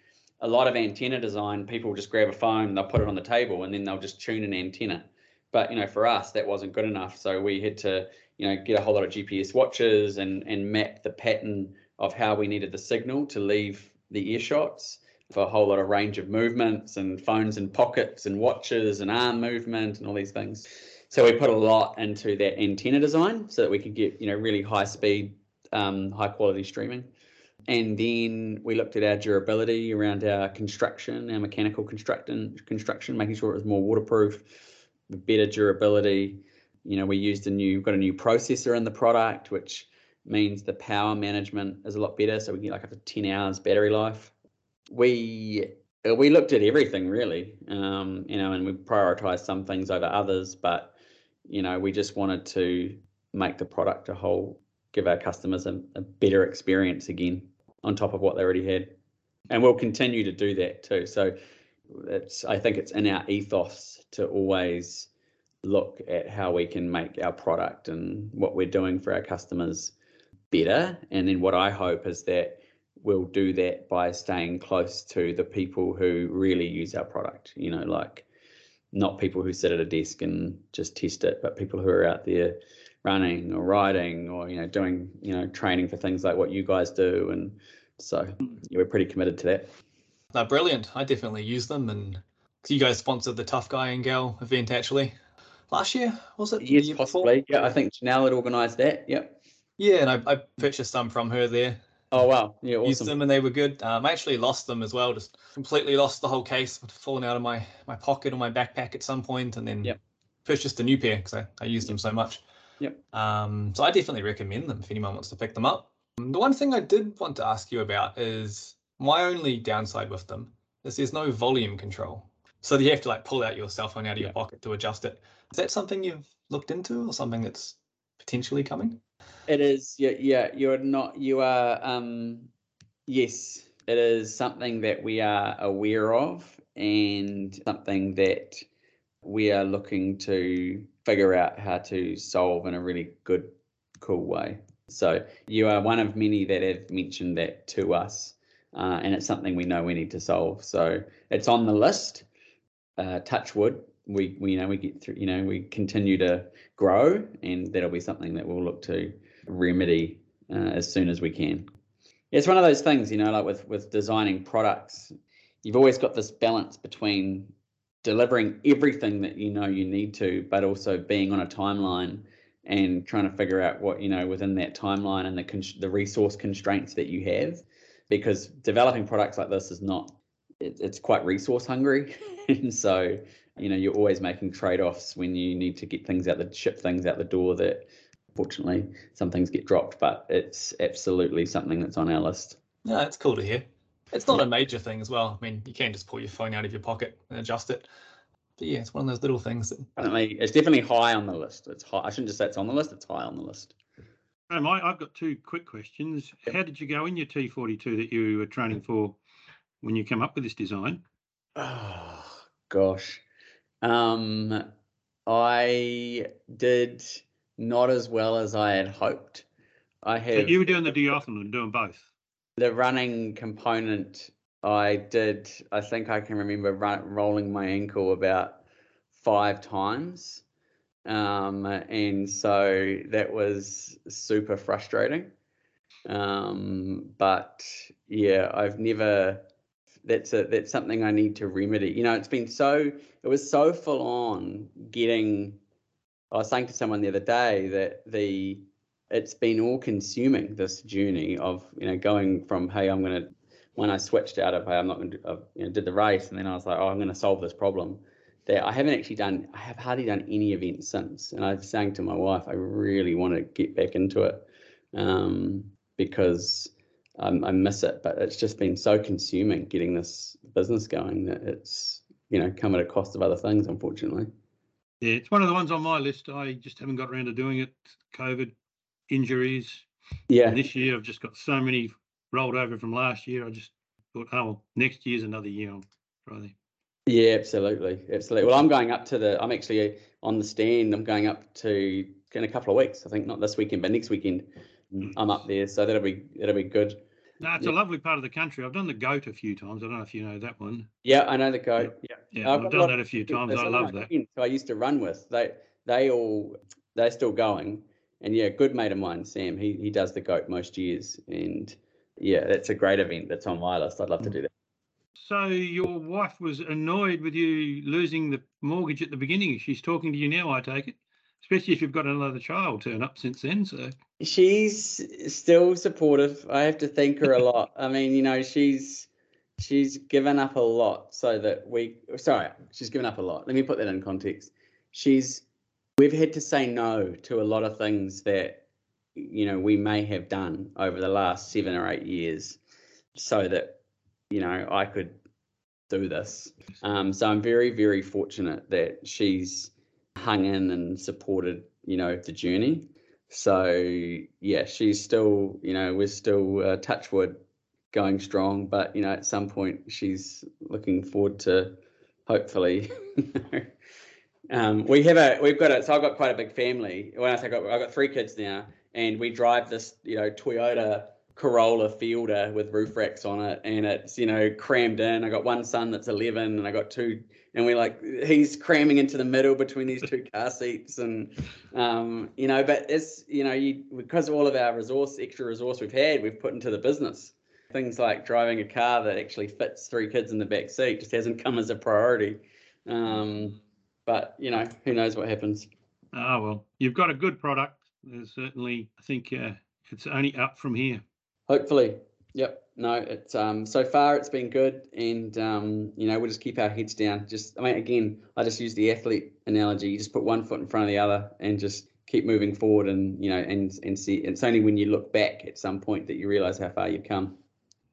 a lot of antenna design people just grab a phone they'll put it on the table and then they'll just tune an antenna. But you know for us that wasn't good enough. So we had to you know get a whole lot of gps watches and and map the pattern of how we needed the signal to leave the earshots a whole lot of range of movements and phones in pockets and watches and arm movement and all these things so we put a lot into that antenna design so that we could get you know really high speed um, high quality streaming and then we looked at our durability around our construction our mechanical construction construction making sure it was more waterproof better durability. You know, we used a new, got a new processor in the product, which means the power management is a lot better. So we get like up to 10 hours battery life. We uh, we looked at everything really, um, you know, and we prioritized some things over others, but you know, we just wanted to make the product a whole, give our customers a, a better experience again on top of what they already had, and we'll continue to do that too. So it's I think it's in our ethos to always look at how we can make our product and what we're doing for our customers better. And then what I hope is that we'll do that by staying close to the people who really use our product. You know, like not people who sit at a desk and just test it, but people who are out there running or riding or you know doing you know training for things like what you guys do and so yeah, we're pretty committed to that They're brilliant. I definitely use them, and 'cause you guys sponsored the Tough Guy and Gal event actually last year, was it? Yes year before? possibly yeah i think janelle had organized that yep Yeah, and I, I purchased some from her there. Oh wow yeah Used them and they were good. Um, I actually lost them as well. Just completely lost the whole case, fallen out of my my pocket or my backpack at some point, and then Yep. purchased a new pair because I, I used them so much. Yep. Um, so I definitely recommend them if anyone wants to pick them up. Um, The one thing I did want to ask you about is my only downside with them is there's no volume control. So you have to like pull out your cell phone out of your pocket to adjust it. Is that something you've looked into or something that's potentially coming? It is, yeah, yeah. You're not. You are. Um, yes, it is something that we are aware of, and something that we are looking to figure out how to solve in a really good, cool way. So you are one of many that have mentioned that to us, uh, and it's something we know we need to solve. So it's on the list. Uh, touch wood. We, we you know we get through. You know we continue to grow, and that'll be something that we'll look to remedy uh, as soon as we can. It's one of those things, you know, like with with designing products, you've always got this balance between delivering everything that you know you need to, but also being on a timeline and trying to figure out what you know within that timeline and the the resource constraints that you have, because developing products like this is not it, it's quite resource hungry, and so you know you're always making trade-offs when you need to get things out the ship things out the door that fortunately some things get dropped but it's absolutely something that's on our list Yeah, it's cool to hear. It's not a major thing as well. I mean, you can just pull your phone out of your pocket and adjust it. But yeah, it's one of those little things that I Definitely, it's definitely high on the list. It's high. I shouldn't just say it's on the list. It's high on the list. Um, I, I've got two quick questions. How did you go in your T42 that you were training for when you came up with this design? Oh gosh, um, I did not as well as I had hoped. I So you were doing the duathlon, doing both. the running component. I did. I think I can remember run, rolling my ankle about five times, um, and so that was super frustrating. Um, but yeah, I've never. That's a that's something I need to remedy. You know, it's been so it was so full on getting. I was saying to someone the other day that the it's been all consuming this journey of you know going from hey I'm gonna when I switched out of hey I'm not gonna do, uh, you know did the race and then I was like oh I'm gonna solve this problem that I haven't actually done I have hardly done any events since and I was saying to my wife I really want to get back into it um, because um, I miss it but it's just been so consuming getting this business going that it's you know come at a cost of other things unfortunately Yeah, it's one of the ones on my list. I just haven't got around to doing it. COVID, injuries. yeah And this year I've just got so many rolled over from last year. I just thought, oh, well, next year's another year. I'll try there. Yeah, absolutely, absolutely. Well, I'm going up to the. I'm actually on the stand. I'm going up to in a couple of weeks. I think not this weekend, but next weekend. Mm. I'm up there, so that'll be that'll be good. No, it's Yeah. a lovely part of the country. I've done the goat a few times. I don't know if you know that one. Yeah, I know the goat. Yeah, Yeah, I've I've done that a few times. I love that. Who I used to run with. They they all they're still going, and yeah, good mate of mine, Sam. He he does the goat most years, and yeah, that's a great event. That's on my list. I'd love to mm. do that. So your wife was annoyed with you losing the mortgage at the beginning. She's talking to you now, I take it. Especially if you've got another child turn up since then. So She's still supportive. I have to thank her a lot. I mean, you know, she's she's given up a lot so that we sorry, she's given up a lot. Let me put that in context. She's we've had to say no to a lot of things that you know we may have done over the last seven or eight years so that you know I could do this. Um, so I'm very, very fortunate that she's hung in and supported, you know, the journey. So yeah, she's still, you know, we're still uh, touch wood going strong, but you know, at some point she's looking forward to hopefully. um, we have a, we've got a, so I've got quite a big family. When I say I've got, I've got three kids now, and we drive this, you know, Toyota Corolla Fielder with roof racks on it, and it's you know crammed in. I got one son that's 11, and I got two, and we like he's cramming into the middle between these two car seats, and um, you know, but it's you know, you because of all of our resource, extra resource we've had, we've put into the business. Things like driving a car that actually fits three kids in the back seat just hasn't come as a priority. Um, but you know, who knows what happens. ah well, you've got a good product. There's certainly I think uh, it's only up from here. Hopefully. Yep. No, it's um so far it's been good and um you know we'll just keep our heads down. Just I mean again, I just use the athlete analogy. You just put one foot in front of the other and just keep moving forward and you know and and see it's only when you look back at some point that you realize how far you've come.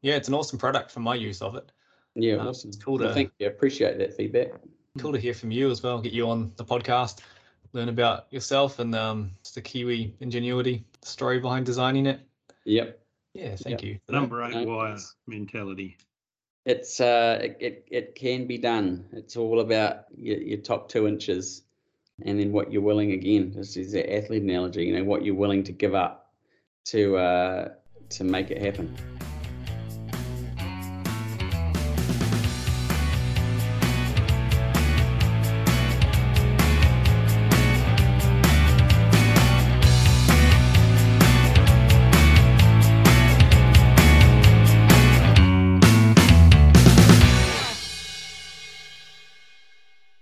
yeah, it's an awesome product for my use of it. Yeah, Um, awesome. it's cool Well, to- thank you. Appreciate that feedback. Cool to hear from you as well. Get you on the podcast, learn about yourself and um, the Kiwi ingenuity story behind designing it. Yep. Yeah, thank Yep. you. for. Number eight No, wire it's- mentality. It's uh it, it, it can be done. It's all about your, your top two inches and then what you're willing again. This is the athlete analogy, you know, what you're willing to give up to uh to make it happen.